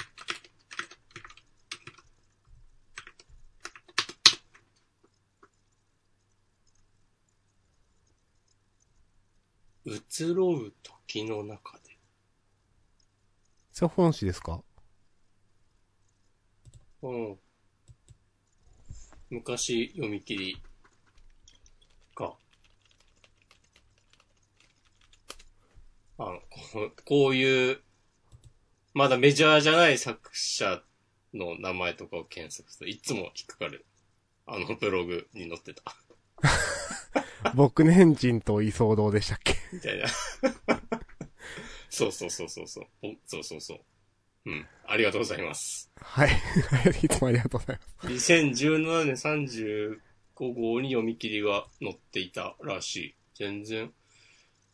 S1: 移ろう時の中で。
S2: それ本誌ですか？
S1: うん。昔読み切りか。あの、こうこういう、まだメジャーじゃない作者の名前とかを検索するといつも引っかかる。あのブログに載ってた。
S2: 僕年人と居候でしたっけ？
S1: みたいな。そうそうそうそうそう。おそうそうそう。うん。ありがとうございます。
S2: はい。いつもありがとうございます。
S1: 2017年35号に読み切りが載っていたらしい。全然、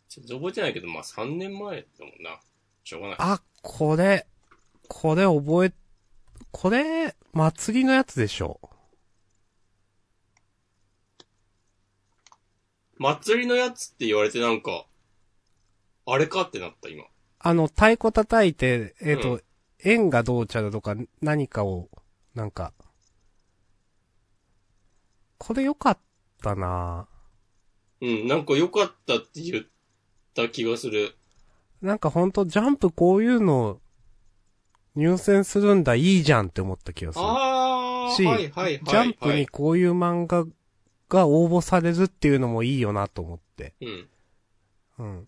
S1: 全然覚えてないけど、まあ3年前だもんな。しょうがない。
S2: あ、これ、これ覚え、これ、祭りのやつでしょ。
S1: 祭りのやつって言われてなんか、あれかってなった今。
S2: あの、太鼓叩いて、えっ、と、
S1: う
S2: 円がどうちゃらとか何かを、なんか、これ良かったな
S1: うん、なんか良かったって言った気がする。
S2: なんかほんとジャンプこういうの、入選するんだ、いいじゃんって思った気がする。
S1: あー、
S2: し
S1: はいはいはい、はい。
S2: ジャンプにこういう漫画が応募されるっていうのもいいよなと思って。
S1: うん。
S2: うん。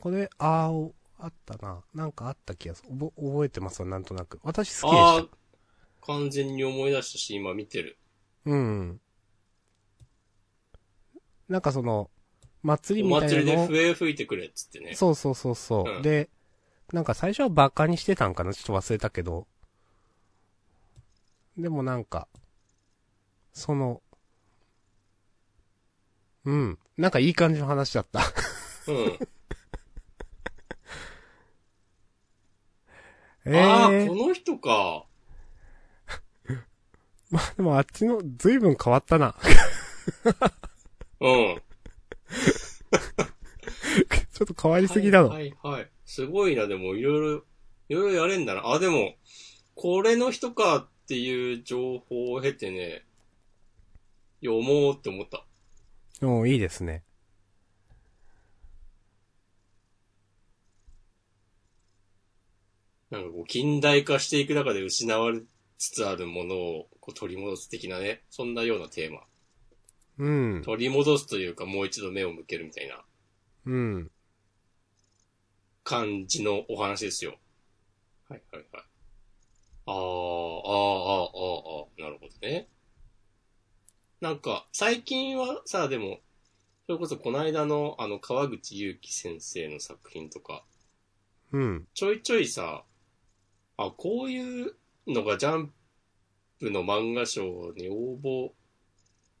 S2: これ、あーお、あったな。なんかあった気がする。おぼ覚えてますわ、なんとなく。私好きで
S1: あ
S2: し
S1: ー、完全に思い出したし、今見てる。
S2: うん。なんかその、祭り
S1: お
S2: みたいな
S1: 祭りで笛吹いてくれっつってね。
S2: そうそうそうそう。
S1: うん
S2: で、なんか最初はバカにしてたんかなちょっと忘れたけど。でもなんか、その、うん。なんかいい感じの話だった。
S1: うん。
S2: え
S1: ああ、
S2: え
S1: この人か。
S2: まあでもあっちの、ずいぶん変わったな。
S1: うん。
S2: ちょっと変わりすぎだろ。
S1: はいはい、はい。すごいな、でもいろいろ、いろいろやれんだな。あ、でも、これの人かっていう情報を経てね、読もうって思った。
S2: もういいですね。
S1: なんかこう、近代化していく中で失われつつあるものをこう取り戻す的なね、そんなようなテーマ。
S2: うん。
S1: 取り戻すというか、もう一度目を向けるみたいな
S2: うん。
S1: 感じのお話ですよ。はいはいはい。あー、あー、あー、あー、あー、なるほどね。なんか、最近はさ、でも、それこそこの間のあの川口祐希先生の作品とか、
S2: うん。
S1: ちょいちょいさ、あ、こういうのがジャンプの漫画賞に応募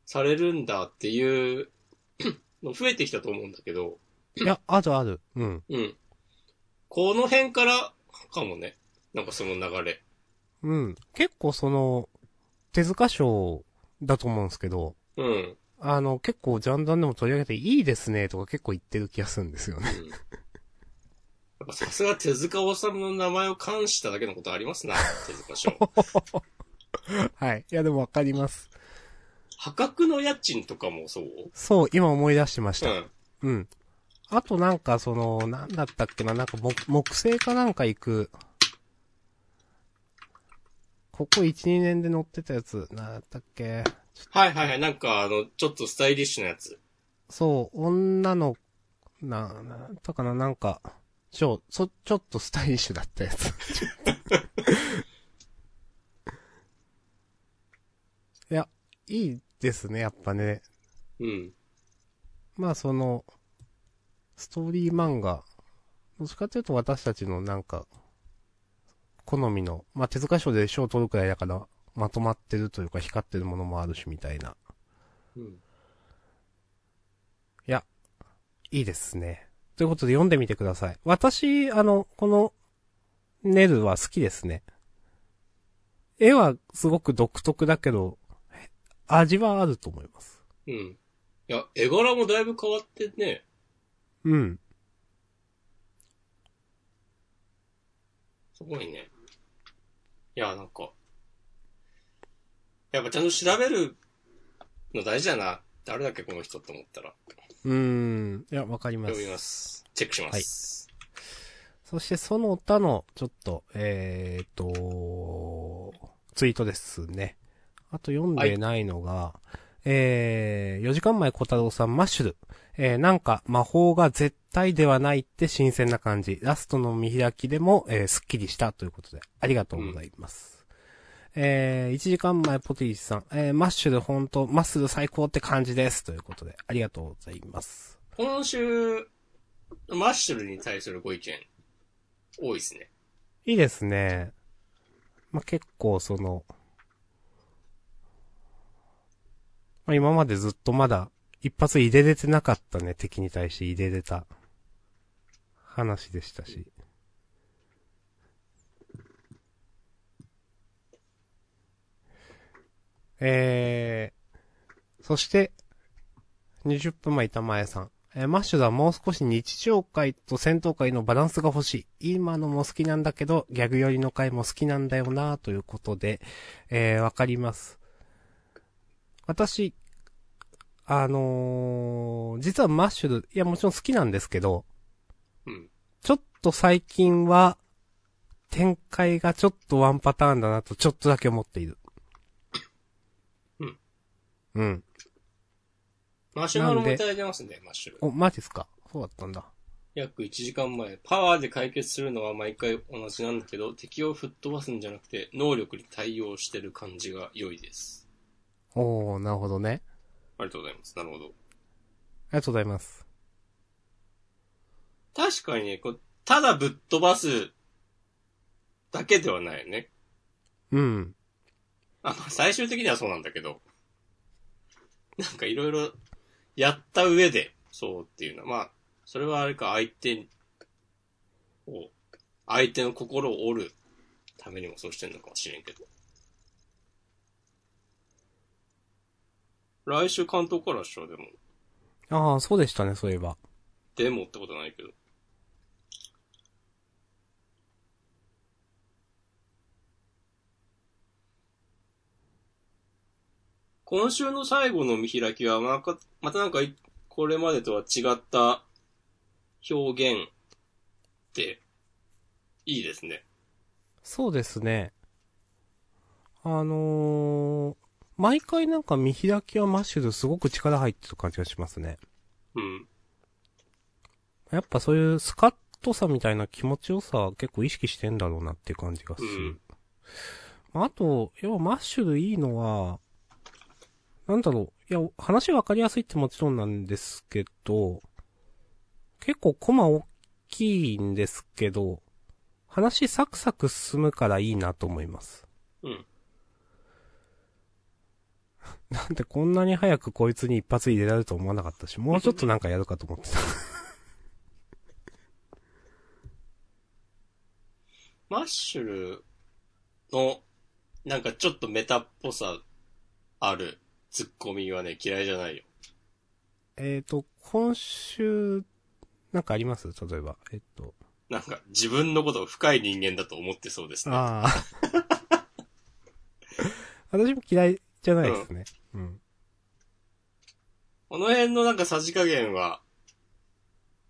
S1: されるんだっていうの増えてきたと思うんだけど、
S2: いや、あるある。うん。
S1: うん。この辺からかもね。なんかその流れ。
S2: うん。結構その、手塚賞だと思うんですけど、
S1: うん。うん。
S2: あの、結構ジャンダンでも取り上げていいですねとか結構言ってる気がするんですよね。
S1: やっぱさすが手塚治虫の名前を冠しただけのことありますな、手塚賞。
S2: はい。いやでもわかります。
S1: 破格の家賃とかもそう？
S2: そう、今思い出してました。
S1: うん。
S2: うん。あとなんかその、なんだったっけな、なんか木、木星かなんか行く、ここ1、2年で乗ってたやつ、なんだったっけ？
S1: はいはいはい。なんかあの、ちょっとスタイリッシュなやつ。
S2: そう、女の、な、なんだったかな、なんか、ちょ、そ、ちょっとスタイリッシュだったやつ。いや、いいですね、やっぱね。
S1: うん。
S2: まあその、ストーリー漫画、どっちかというと私たちのなんか、好みの、まあ手塚賞で賞を取るくらいだから、まとまってるというか光ってるものもあるしみたいな。
S1: うん。
S2: いや、いいですね。ということで読んでみてください。私、あの、この、ネルは好きですね。絵はすごく独特だけど、味はあると思います。
S1: うん。いや、絵柄もだいぶ変わってね。
S2: うん。
S1: すごいね。いや、なんか。やっぱちゃんと調べるの大事だな。誰だっけこの人って思ったら。
S2: うーん。いや、わかります。
S1: 読みます。チェックします。
S2: そしてその他の、ちょっと、えーと、ツイートですね。あと読んでないのが、えー、4時間前小太郎さんマッシュル。えー、なんか魔法が絶対ではないって新鮮な感じ。ラストの見開きでも、えー、スッキリしたということで、ありがとうございます。えー、1時間前ポティシさん、えー、マッシュル本当マッスル最高って感じです。ということで、ありがとうございます。
S1: 今週、マッシュルに対するご意見、多いですね。
S2: いいですね。まあ、結構その、まあ、今までずっとまだ一発入れれてなかったね、敵に対して入れれた話でしたし。えー、そして、20分前板前さん。えーマッシュはもう少し日常会と戦闘会のバランスが欲しい。今のも好きなんだけど、ギャグ寄りの回も好きなんだよなということで、えー、わかります。私、あのー実はマッシュル、いやもちろん好きなんですけど、
S1: うん。
S2: ちょっと最近は、展開がちょっとワンパターンだなとちょっとだけ思っている。
S1: うん。
S2: うん。
S1: マシュマロもいただいてますね、マッシュル。
S2: お、マジっすか？そうだったんだ。
S1: 約1時間前。パワーで解決するのは毎回同じなんだけど、敵を吹っ飛ばすんじゃなくて、能力に対応してる感じが良いです。
S2: おー、なるほどね。
S1: ありがとうございます。なるほど。
S2: ありがとうございます。
S1: 確かにね、こうただぶっ飛ばすだけではないよね。
S2: うん。
S1: あ、まあ最終的にはそうなんだけど。なんかいろいろやった上で、そうっていうのは、まあ、それはあれか相手を、相手の心を折るためにもそうしてんのかもしれんけど。来週関東からっしょ、でも。
S2: ああ、そうでしたね、そういえば。
S1: でもってことはないけど。今週の最後の見開きは、まか、またなんかい、これまでとは違った表現って、いいですね。
S2: そうですね。あのー、毎回なんか見開きはマッシュルすごく力入ってる感じがしますね。
S1: うん。
S2: やっぱそういうスカッとさみたいな気持ちよさは結構意識してんだろうなっていう感じがする。あと、要はマッシュルいいのは、なんだろう、いや、話わかりやすいってもちろんなんですけど、結構コマ大きいんですけど、話サクサク進むからいいなと思います。
S1: うん。
S2: なんでこんなに早くこいつに一発入れられると思わなかったし、もうちょっとなんかやるかと思ってた。
S1: マッシュルの、なんかちょっとメタっぽさあるツッコミはね、嫌いじゃないよ。
S2: えっと、今週、なんかあります？例えば。えっと。
S1: なんか自分のことを深い人間だと思ってそうですね。
S2: ああ。私も嫌いじゃないですね。うん。
S1: この辺のなんかさじ加減は、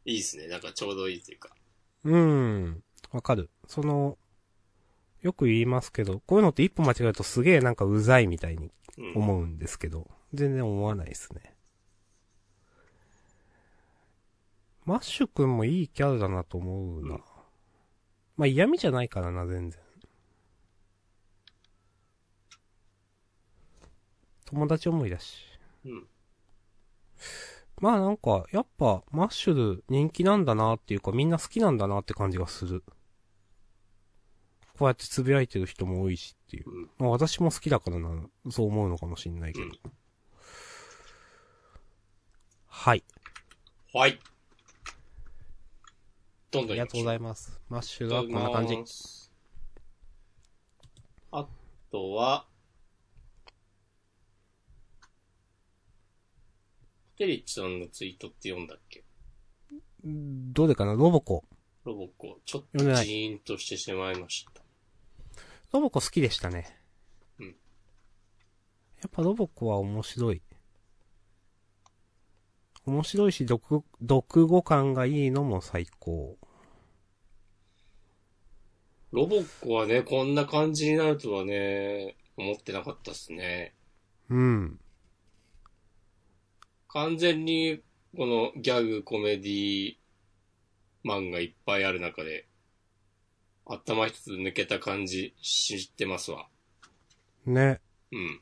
S1: いいですね。なんかちょうどいいというか。
S2: うん。わかる。その、よく言いますけど、こういうのって一歩間違えるとすげえなんかうざいみたいに
S1: うん。
S2: 思うんですけど、全然思わないですね。マッシュ君もいいキャラだなと思うな。
S1: うん
S2: まあ嫌味じゃないからな、全然。友達思いだし。
S1: うん。
S2: まあなんか、やっぱ、マッシュル人気なんだなっていうか、みんな好きなんだなって感じがする。こうやって呟いてる人も多いしっていう。
S1: うん。
S2: まあ私も好きだからな、そう思うのかもしんないけど。
S1: うん
S2: はい。
S1: はい。どんどん
S2: ありがとうござ
S1: い
S2: います。マッシュ。ルはこんな感じ。
S1: あとは、テリッチさんのツイートって読んだっけ？
S2: どれかな？ロボコ。
S1: ロボコ、ちょっとジーンとしてしまいました。
S2: ロボコ好きでしたね。
S1: うん
S2: やっぱロボコは面白い。面白いし、読、読語感がいいのも最高。
S1: ロボコはね、こんな感じになるとはね、思ってなかったっすね。
S2: うん。
S1: 完全に、このギャグ、コメディ漫画いっぱいある中で、頭一つ抜けた感じ知ってますわ。
S2: ね。
S1: うん。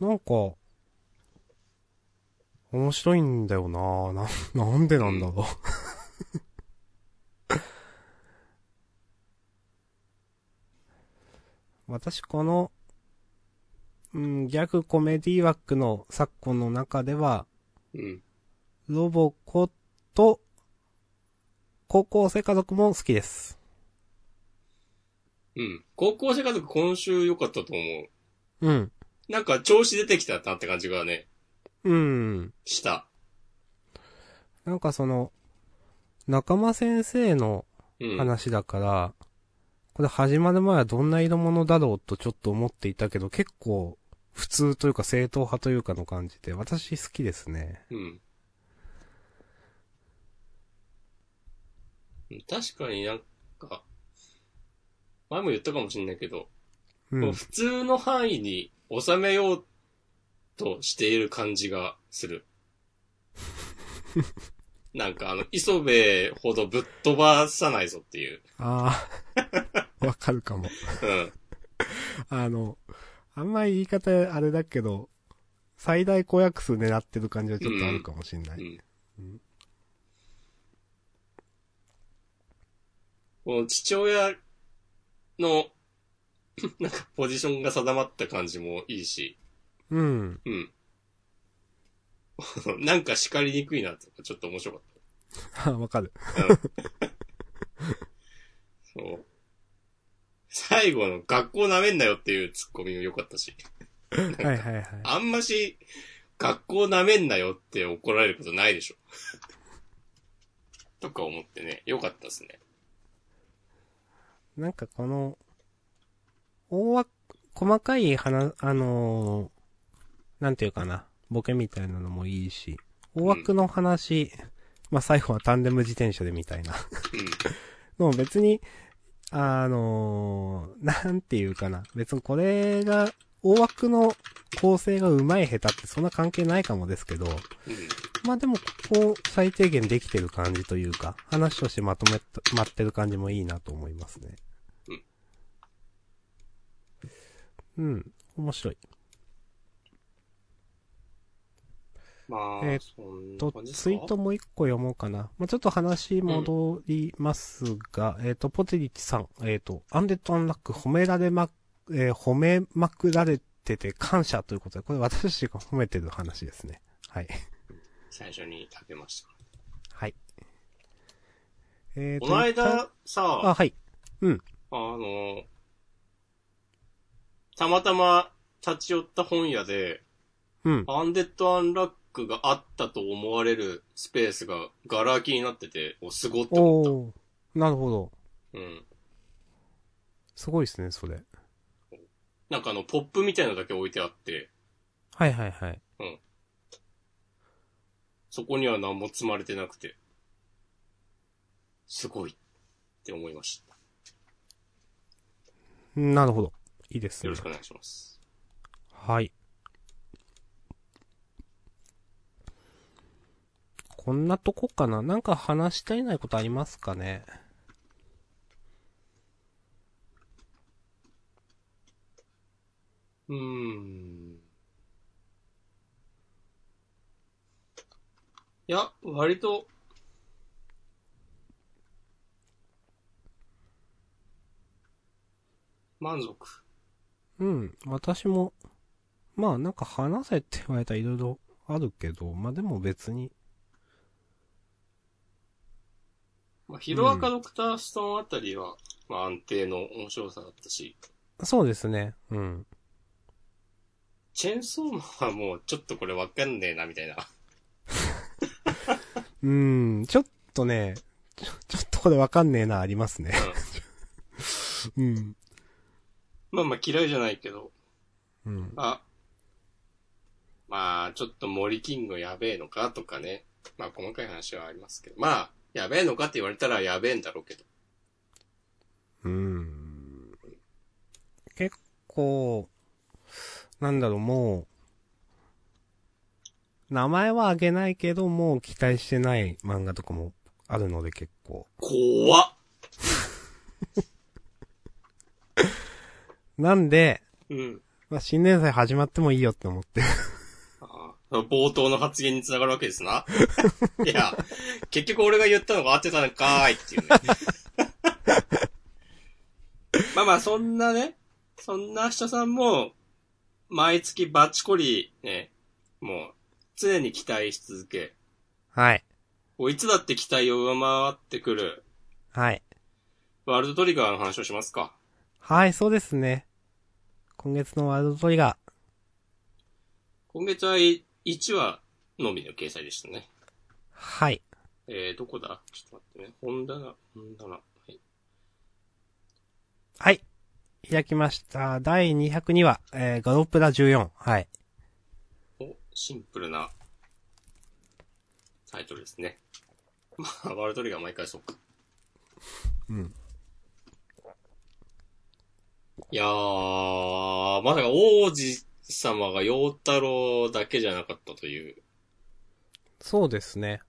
S2: なんか、面白いんだよなな、なんでなんだろう。私この、うん、ギャグコメディ枠の昨今の中では、
S1: うん。
S2: ロボコと、高校生家族も好きです。
S1: うん。高校生家族今週良かったと思う。
S2: うん。
S1: なんか調子出てきたなって感じがね、
S2: うん。
S1: した。
S2: なんかその、仲間先生の
S1: うん。
S2: 話だから、これ始まる前はどんな色物だろうとちょっと思っていたけど、結構普通というか正統派というかの感じで、私好きですね。
S1: うん。確かになんか、前も言ったかもしれないけど、
S2: うん。
S1: 普通の範囲に収めようとしている感じがする。なんかあの、磯部ほどぶっ飛ばさないぞっていう。
S2: ああ、わかるかも。
S1: うん。
S2: あの、あんまり言い方あれだけど、最大公約数狙ってる感じはちょっとあるかもしんない。
S1: うん。この父親の、なんかポジションが定まった感じもいいし、
S2: うん。
S1: うん。なんか叱りにくいなって、ちょっと面白かっ
S2: わかる。
S1: た。うん そう。最後の学校舐めんなよっていうツッコミも良かったし。
S2: はいはいはい。
S1: あんまし、学校舐めんなよって怒られることないでしょ。とか思ってね、良かったですね。
S2: なんかこの、大枠、細かい話、あのーなんていうかな、ボケみたいなのもいいし、大枠の話、まあ、最後はタンデム自転車でみたいな のも別に、あのーなんていうかな、別にこれが、大枠の構成が上手い下手ってそんな関係ないかもですけど。まあでも、ここ最低限できてる感じというか、話としてまとめた、まってる感じもいいなと思いますね。うん。面白い。
S1: まあ、
S2: えーっと、ツイートもう一個読もうかな。まあ、ちょっと話戻りますが、えっ、と、ポテリッチさん、えっ、と、アンデッドアンラック褒められま、えー褒めまくられてて感謝ということで、これ私たちが褒めてる話ですね。はい。
S1: 最初に食べました。
S2: はい。えーと
S1: この間
S2: あ、
S1: さ、
S2: はい。うん。
S1: あの、たまたま立ち寄った本屋で、
S2: うん。
S1: アンデッドアンラックがあったと思われるスペースがガラ空きになってて、お、すごって思っ
S2: おー。なるほど。
S1: た。うん。
S2: すごいですね、それ。
S1: なんかあの、ポップみたいなのだけ置いてあって、
S2: はいはいはい。
S1: そこには何も積まれてなくて、すごいって思いました。
S2: なるほど。いいですね
S1: よろし。くお願いします。
S2: はい。こんなとこかな？なんか話したいないことありますかね？
S1: うーん。いや、割と、満足。
S2: うん。私も、まあなんか話せって言われたらいろいろあるけど、まあでも別に、
S1: まあ、ヒロアカドクターストーンあたりは、まあ安定の面白さだったし、
S2: そうですね。うん。
S1: チェーンソーマンはもうちょっとこれわかんねえな、みたいな。
S2: うーん、ちょっとね、ちょちょっとこれわかんねえな、ありますね。うん。
S1: まあまあ嫌いじゃないけど、
S2: うん。
S1: あ、まあちょっと森キングやべえのかとかね。まあ細かい話はありますけど、まあ、やべえのかって言われたらやべえんだろうけど。
S2: うーん。結構、なんだろう、もう、名前はあげないけど、もう期待してない漫画とかもあるので結構。
S1: 怖っ
S2: なんで、
S1: うん。
S2: まあ、新年祭始まってもいいよって思って。
S1: 冒頭の発言につながるわけですな。いや、結局俺が言ったのが合ってたのかーいっていうね。まあまあ、そんなね、そんな明日さんも、毎月バチコリ、ね、もう、常に期待し続け、
S2: はい。
S1: いつだって期待を上回ってくる、
S2: はい。
S1: ワールドトリガーの話をしますか。
S2: はい、そうですね。今月のワールドトリガ
S1: 今月は1話のみの掲載でしたね。
S2: ー。はい。
S1: えー、どこだ？ちょっと待ってね。本棚、本棚。はい。
S2: はい。開きました。第202話、えー、ガロプラ14。はい。
S1: お、シンプルなタイトルですね。まあ、ワールドトリガー毎回そうか。
S2: うん。
S1: いやー、まさか王子様が陽太郎だけじゃなかったという。
S2: そうですね。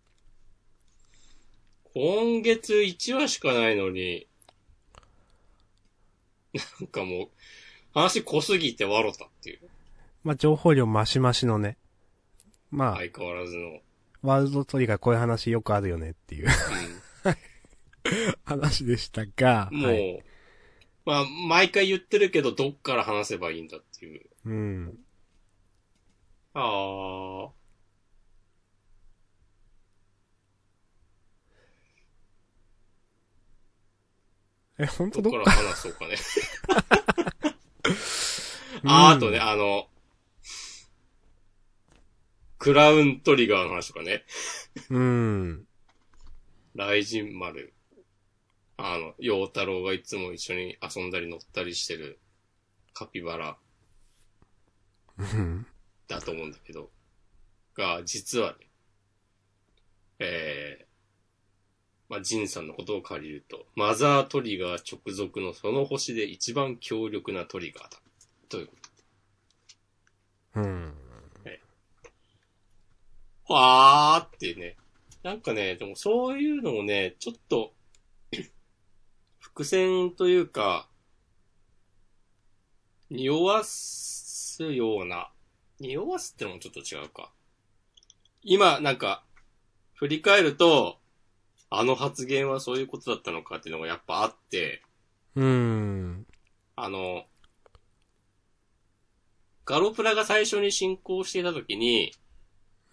S1: 今月1話しかないのに、なんかもう、話濃すぎて笑ったっていう。
S2: まあ、情報量マシマシのね。まあ、
S1: 相変わらずの。
S2: ワールドトリガーこういう話よくあるよねっていう。
S1: うん。
S2: 話でしたが、
S1: もう、
S2: はい
S1: まあ、毎回言ってるけど、どっから話せばいいんだっていう。
S2: うん。
S1: ああ。
S2: え、本当？
S1: どっか
S2: どっから
S1: 話そうかね。あ、あとね、あの、クラウントリガーの話とかね。
S2: うん。
S1: 雷神丸。あの、陽太郎がいつも一緒に遊んだり乗ったりしてるカピバラ
S2: うん。
S1: だと思うん。だけど、が、実はね、えー、まあ、ジンさん。のことを借りると、マザートリガー直属のその星で一番強力なトリガーだ。ということ。
S2: うん。
S1: わーってね。なん。かね、でもそういうのもね、ちょっと、伏線というか、匂わすすような、匂わすってのもちょっと違うか。今、なんか、振り返ると、あの発言はそういうことだったのかっていうのがやっぱあって、
S2: うん。
S1: あの、ガロプラが最初に進行していた時に、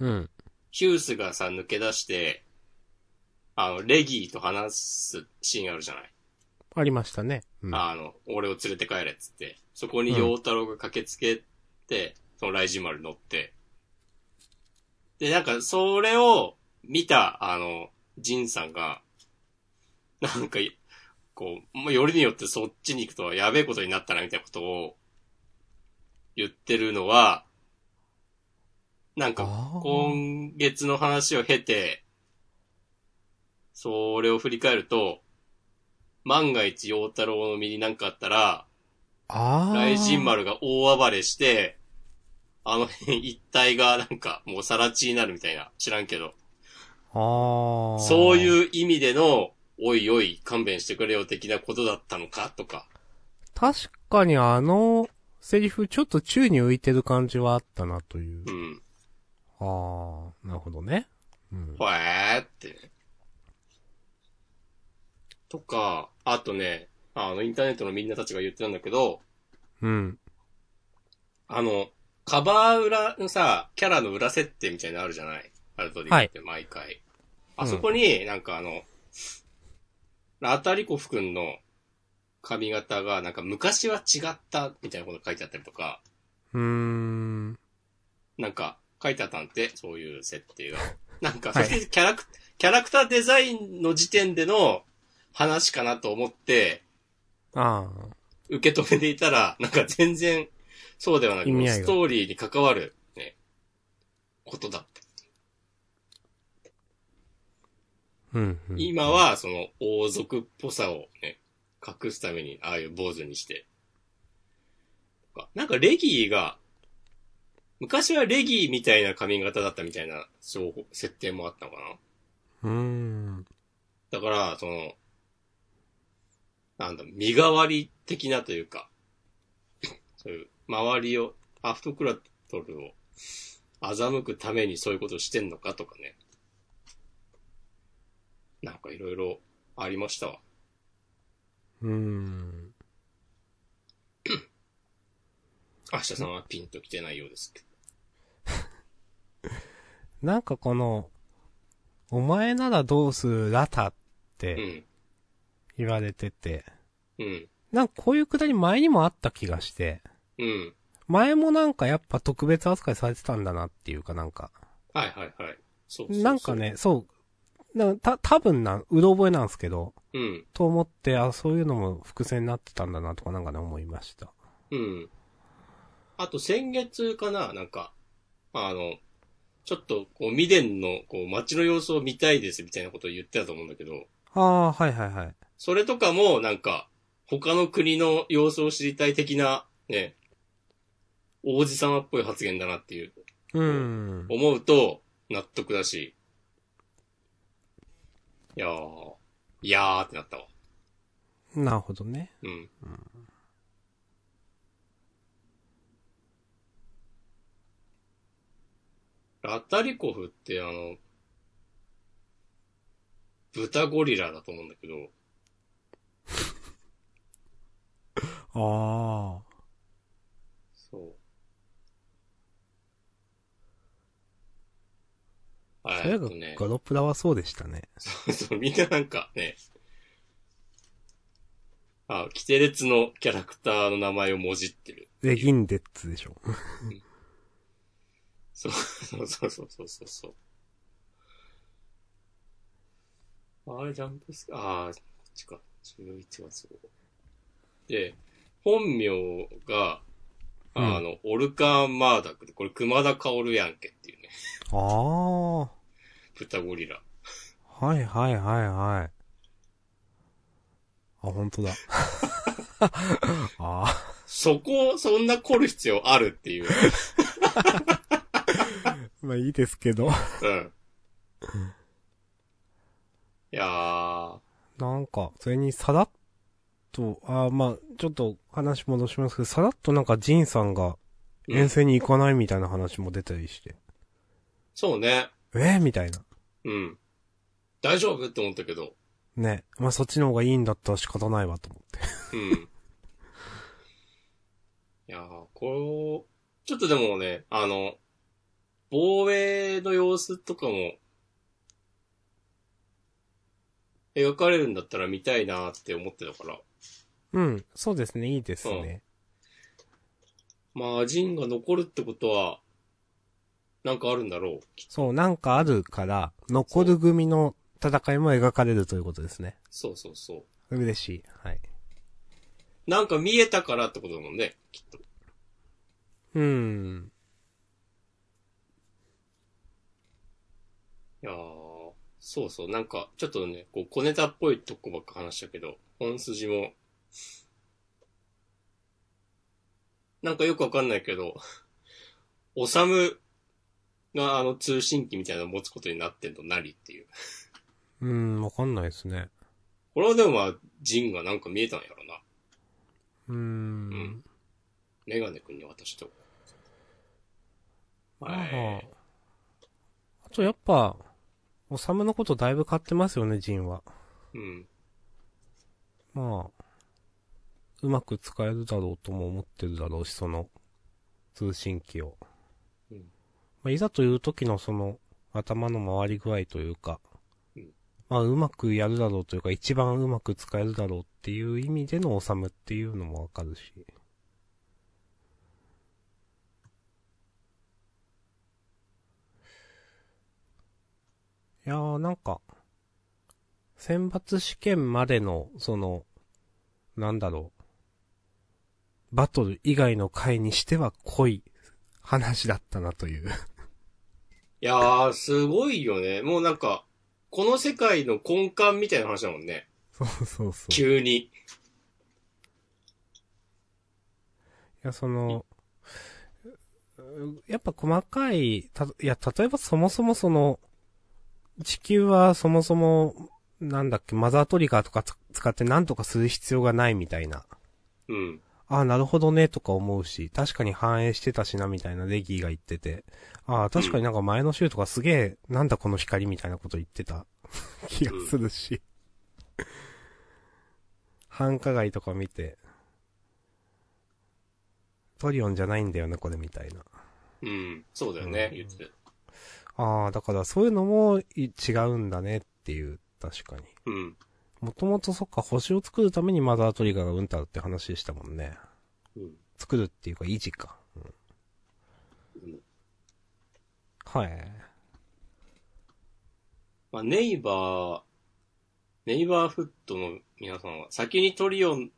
S2: うん。
S1: ヒュースがさ、抜け出して、あの、レギーと話すシーンあるじゃない、
S2: ありましたね。うん。
S1: あの、俺を連れて帰れっつって。そこに陽太郎が駆けつけて、そのライジン丸乗って。で、なんか、それを見た、あの、ジンさんが、なんか、こう、もうよりによってそっちに行くとやべえことになったな、みたいなことを言ってるのは、なんか、今月の話を経て、それを振り返ると、万が一陽太郎の身に何かあったら、
S2: ああ。
S1: 雷神丸が大暴れして、あの辺一帯がなんかもう更地になるみたいな、知らんけど。
S2: ああ。
S1: そういう意味での、おいおい勘弁してくれよ的なことだったのかとか。
S2: 確かにあの、セリフちょっと宙に浮いてる感じはあったなという
S1: う。ん。
S2: ああ、なるほどね。うん。
S1: ほえーって。とか、あとね、あの、インターネットのみんなたちが言ってたんだけど、
S2: うん。
S1: あの、カバー裏のさ、キャラの裏設定みたいなのあるじゃない？アルトリックって毎回。あそこに、なんかあの、ラタリコフ君の髪型が、なんか昔は違ったみたいなこと書いてあったりとか、
S2: うーん。
S1: なんか書いてあったんで、そういう設定が。なんか、
S2: はい
S1: そキャラク、キャラクターデザインの時点での話かなと思って、
S2: あ
S1: 受け止めていたら、なんか全然、そうではなく
S2: 意味合いが
S1: ストーリーに関わる、ね、ことだった。
S2: あ。うん、うん。
S1: 今は、その、王族っぽさをね、隠すために、ああいう坊主にして。とかなんか、レギーが、昔はレギーみたいな髪型だったみたいな、そう、設定もあったのかな
S2: うーん。
S1: だから、その、なんだ、身代わり的なというか、そういう、周りを、アフトクラトルを、欺くためにそういうことをしてんのかとかね。なんかいろいろありましたわ。
S2: うーん。
S1: 明日さんはピンと来てないようですけ
S2: なんかこの、お前ならどうするラタって
S1: ん。
S2: 言われてて、
S1: うん。
S2: なんかこういうくだり前にもあった気がして、
S1: うん。
S2: 前もなんかやっぱ特別扱いされてたんだなっていうかなんか、
S1: はいはいはい。そう
S2: なんか。ね、そう、なんかた、多分な、うろ覚えなんですけど、
S1: うん。
S2: と思って、あ、そういうのも伏線になってたんだなとかなんかね思いました。
S1: うん。あと先月かななんか、あの、ちょっと、こう、ミデンの、こう、街の様子を見たいですみたいなことを言ってたと思うんだけど、
S2: ああ、はいはいはい。
S1: それとかも、なんか、他の国の様子を知りたい的な、ね、王子様っぽい発言だなっていう、
S2: うーん。
S1: 思うと、納得だし、いやー、いやーってなったわ。
S2: なるほどね。
S1: うん。ラタリコフってあの、豚ゴリラだと思うんだけど、
S2: ああ。
S1: そう。
S2: それ
S1: ね、
S2: ガロプラはそうでしたね。
S1: そう、みんななんかね、あ、キテレツのキャラクターの名前をもじってる。
S2: レギンデッツでしょ。
S1: そう、そうそうそうそうそうそう。あれ、ジャンプス、ああ、こっちか。11月号。で、本名が、あの、オルカン・マーダックで、これ熊田薫やんけっていうね。
S2: ああ。は
S1: 豚ゴリラ。
S2: いはいはいはい。あ、本当だ。ああ。
S1: そこ、そんな凝る必要あるっていう。
S2: まあいいですけど。
S1: うん。いやー、
S2: なんか、それにさらっと、あーまあちょっと話戻しますけど、さらっとなんかジンさんが
S1: うん
S2: 遠征に行かないみたいな話も出たりして。
S1: そうね。
S2: えー、みたいな。
S1: うん。大丈夫って思ったけど。
S2: ね。まあそっちの方がいいんだったら仕方ないわと思って。
S1: うん。いやー、こう、ちょっとでもね、あの、防衛の様子とかも、描かれるんだったら見たいなって思ってたから。
S2: うん、そうですね、いいですね。
S1: まあ、ジンが残るってことは、なんかあるんだろう。
S2: そう、なんかあるから、残る組の戦いも描かれるということですね。
S1: そうそうそ
S2: 嬉しい。はい。
S1: う。なんか見えたからってことだもんね、きっと。
S2: うーん。
S1: いやー、そうそう、なんか、ちょっとね、こう、小ネタっぽいとこばっか話したけど、本筋も、なんかよくわかんないけど、おさむがあの通信機みたいなの持つことになってんの何っていう。
S2: うーん、わかんないですね。
S1: これはでもまあ、ジンがなんか見えたんやろな。
S2: うーん。
S1: んメガネ君に渡しておこう。
S2: あ
S1: はい。
S2: あとやっぱ、おさむのことだいぶ買ってますよね、ジンは。
S1: うん。
S2: まあ、うまく使えるだろうとも思ってるだろうし、その、通信機を。
S1: うん
S2: まあ、いざという時のその、頭の回り具合というか、
S1: うん
S2: まあ、うまくやるだろうというか、一番うまく使えるだろうっていう意味でのおさむっていうのもわかるし。いやー、なんか、選抜試験までの、その、なんだろう。バトル以外の回にしては濃い話だったなという。
S1: いやー、すごいよね。もうなんか、この世界の根幹みたいな話だもんね。
S2: そうそうそう。い
S1: 急に。
S2: や、その、うやっぱ細かい、た、いや、例えばそもそもその、地球はそもそも、なんだっけ、マザートリガーとかつ使って何とかする必要がないみたいな。
S1: うん。
S2: ああ、なるほどね、とか思うし、確かに反映してたしな、みたいなレギーが言ってて、ああ、確かになんか前の週とかすげえ、なんだこの光みたいなこと言ってた 気がするし。繁華街とか見て、トリオンじゃないんだよね、これみたいな。
S1: うん。そうだよね、
S2: うん
S1: 言ってた。
S2: ああ、だからそういうのもい違うんだねっていう、確かに。
S1: うん。
S2: もともとそっか、星を作るためにマザートリガーがうんたらって話でしたもんね。
S1: うん。
S2: 作るっていうか維持か。うん
S1: うん
S2: はい。
S1: まあ、ネイバー、ネイバーフットの皆さんは先にトリオン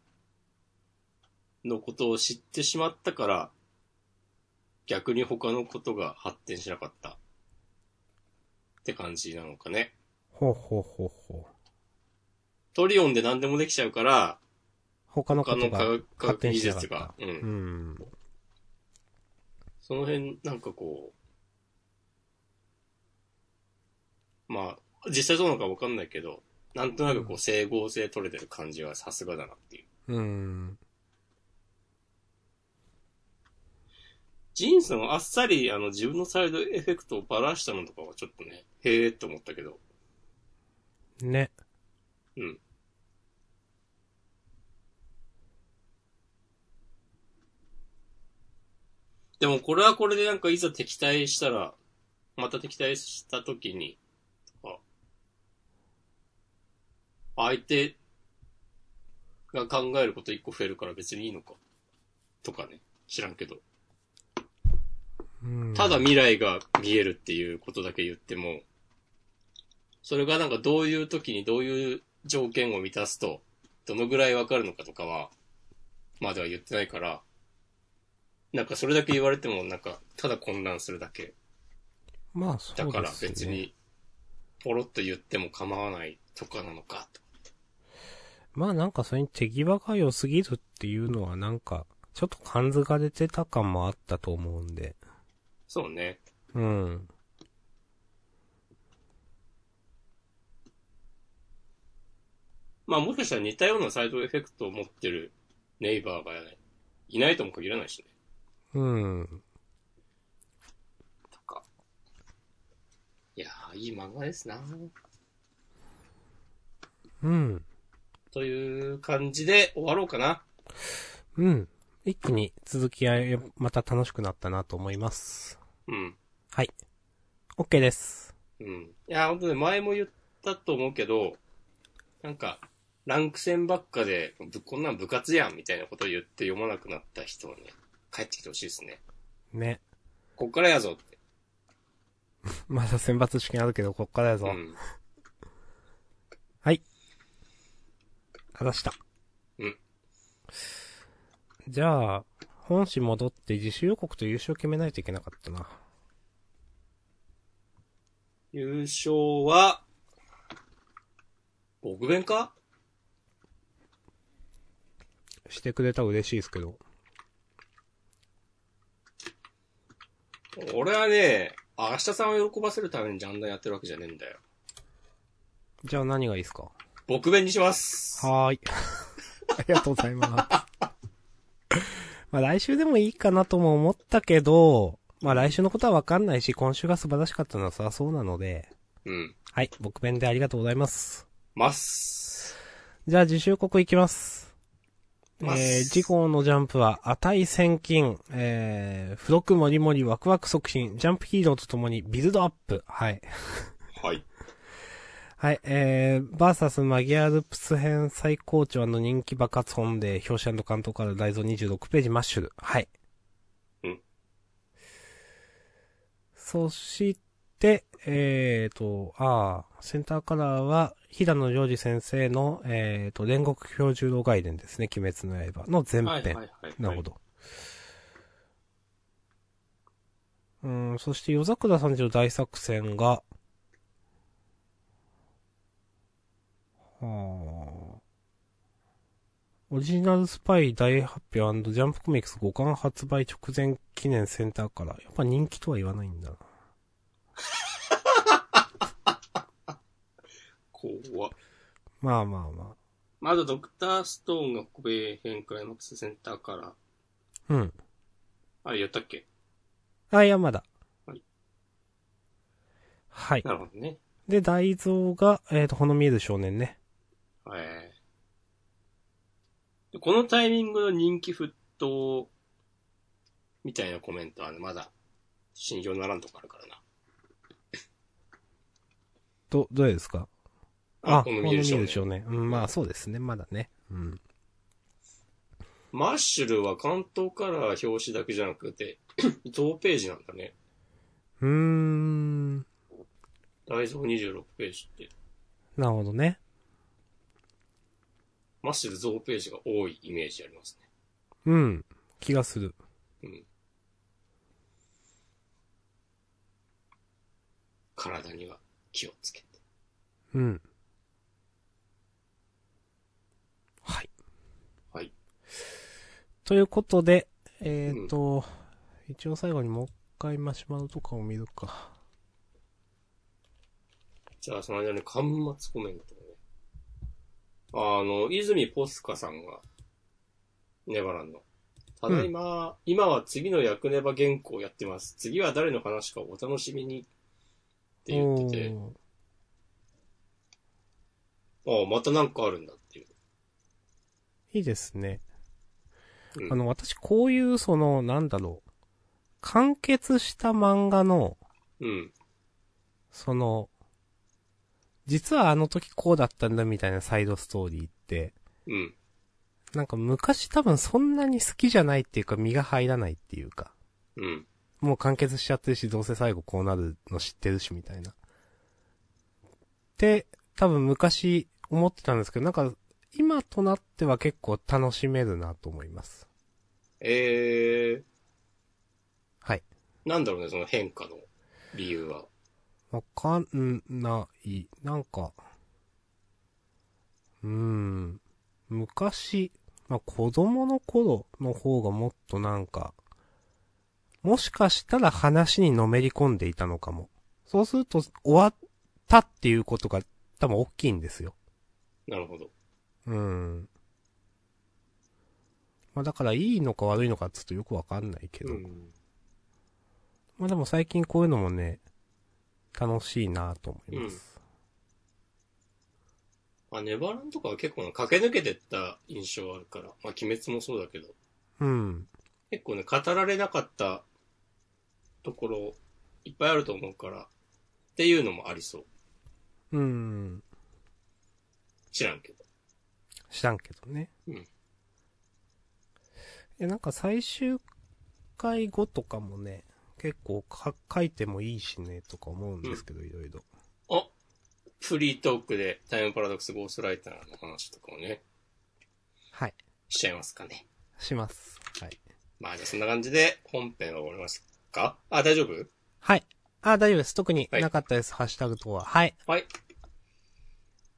S1: のことを知ってしまったから、逆に他のことが発展しなかった。って感じなのかね。
S2: ほうほうほうほう。
S1: トリオンで何でもできちゃうから、
S2: 他の
S1: 科学科
S2: 発
S1: 学技術が。、うん。
S2: うん。
S1: その辺、なんかこう、まあ、実際そうなのかわかんないけど、なんとなくこう整合性取れてる感じはさすがだなっていう。
S2: うん。
S1: ジンさんはあっさりあの自分のサイドエフェクトをばらしたのとかはちょっとね、へえって思ったけど。
S2: ね。
S1: うん。でもこれはこれでなんかいざ敵対したら、また敵対した時に、あ相手が考えること一個増えるから別にいいのか。とかね。知らんけど。
S2: うん。
S1: ただ未来が見えるっていうことだけ言っても、それがなんかどういう時にどういう条件を満たすと、どのぐらいわかるのかとかは、までは言ってないから、なんかそれだけ言われてもなんか、ただ混乱するだけ。
S2: まあ、そうですね。
S1: だから別。に、ポロッと言っても構わないとかなのかと。
S2: まあなんかそれに手際が良すぎるっていうのはなんか、ちょっと感づかれてた感もあったと思うんで。
S1: そうね。
S2: うん。
S1: まあもしかしたら似たようなサイドエフェクトを持ってるネイバーがいないとも限らないしね。
S2: うん。
S1: とか。いやー、いい漫画ですな
S2: うん。
S1: という感じで終わろうかな。
S2: うん。一気に続きがまた楽しくなったなと思います。
S1: うん。
S2: はい。OK です。
S1: うん。いや、本当ね、前も言ったと思うけど、なんか、ランク戦ばっかで、ぶこんなん部活やんみたいなことを言って読まなくなった人はね、帰ってきてほしいですね。
S2: ね。
S1: こっからやぞって。
S2: まだ選抜試験あるけど、こっからやぞ。
S1: うん。
S2: はい。あらした。
S1: うん。
S2: じゃあ、本誌戻って自主予告と優勝決めないといけなかったな。
S1: 優勝は、僕弁か？
S2: してくれたら嬉しいですけど。
S1: 俺はね、明日さんを喜ばせるためにジャンダンやってるわけじゃねえんだよ。
S2: じゃあ何がいいですか？
S1: 僕弁にします。
S2: はーい。ありがとうございます。まあ来週でもいいかなとも思ったけど、まあ来週のことはわかんないし、今週が素晴らしかったのはさ、そうなので、
S1: うん。
S2: はい、僕弁でありがとうございます。
S1: ます。
S2: じゃあ自習国いきます。えー、次号のジャンプは、値千金、えー、付録もりもりワクワク促進、ジャンプヒーローとともにビルドアップ。はい。
S1: はい。
S2: はい、えー、バーサスマギアルプス編最高潮の人気爆発本で、表紙関東から大蔵26ページマッシュル。はい。
S1: うん。
S2: そして、えーと、あー、センターカラーは、平野良二先生の、えーと、煉獄標十郎外伝ですね、鬼滅の刃の前編。
S1: はいはいはい、はい。
S2: なるほ。ど。うん、そして夜桜さんちの大作戦が、はあ、オリジナルスパイ大発表ジャンプコミックス5巻発売直前記念センターから、やっぱ人気とは言わないんだな。
S1: 怖っ
S2: まあまあま
S1: まずドクターストーンが北米編クライマックスセンターから、
S2: あ。うん。
S1: あれやったっけ？
S2: あ、いや、まだ。
S1: はい。
S2: はい。
S1: なるほどね。
S2: で、大蔵が、えっ、と、ほの見える少年ね。
S1: えーでこのタイミングの人気沸騰みたいなコメントはね、まだ信用ならんとこあるからな。
S2: ど、どれですか？あ、
S1: この
S2: 見
S1: る少年
S2: る少年。うん、まあそうですね、まだね。うん。
S1: マッシュルは関東カラー表紙だけじゃなくて、増ページなんだね。
S2: うーん。
S1: 大蔵26ページって。
S2: なるほどね。
S1: マッシュル増ページが多いイメージありますね。
S2: うん。気がする。
S1: うん。体には気をつけて。
S2: うん。はい。
S1: はい。
S2: ということで、えっ、と、一応最後にもう一回マシュマロとかを見るか。
S1: じゃあ、その間に端末コメントをね。あの、泉ポスカさんが、ネバランの。ただいま、今は次の役ネバ原稿をやってます。次は誰の話かお楽しみに。って言ってて、ああ、またなんかあるんだっていう。
S2: いいですね。
S1: うん、
S2: あの、私こういうその、なんだろう。完結した漫画の、
S1: うん。
S2: その、実はあの時こうだったんだみたいなサイドストーリーって、
S1: うん。
S2: なんか昔多分そんなに好きじゃないっていうか身が入らないっていうか、
S1: うん。
S2: もう完結しちゃってるし、どうせ最後こうなるの知ってるしみたいな。って、多分昔思ってたんですけど、なんか今となっては結構楽しめるなと思います。
S1: えー、
S2: はい。
S1: なんだろうね、その変化の理由は。
S2: わかんない。なんか、うーん。昔、まあ、子供の頃の方がもっとなんか、もしかしたら話にのめり込んでいたのかも。そうすると、終わったっていうことが多分大きいんですよ。
S1: なるほど。
S2: うん。まあだからいいのか悪いのかっつうとよくわかんないけど。
S1: うん。
S2: まあでも最近こういうのもね、楽しいなと思います。
S1: まあ、ネバランとかは結構な駆け抜けてった印象あるから、まあ、鬼滅もそうだけど、
S2: うん。
S1: 結構ね、語られなかったところ、いっぱいあると思うから、っていうのもありそう。
S2: うん。
S1: 知らんけど。
S2: 知らんけどね。
S1: うん
S2: え、なんか最終回後とかもね、結構か書いてもいいしね、とか思うんですけど、いろいろ。
S1: あフリートークでタイムパラドックスゴーストライターの話とかをね、
S2: はい。
S1: しちゃいますかね。
S2: します。はい。
S1: まあじゃあそんな感じで本編は終わりますか？あ、大丈夫？
S2: はい。あ、大丈夫です。特に
S1: はい
S2: なかったです。ハッシュタグとは。はい。
S1: はい。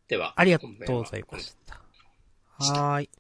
S1: では。
S2: ありがとうございました。はい。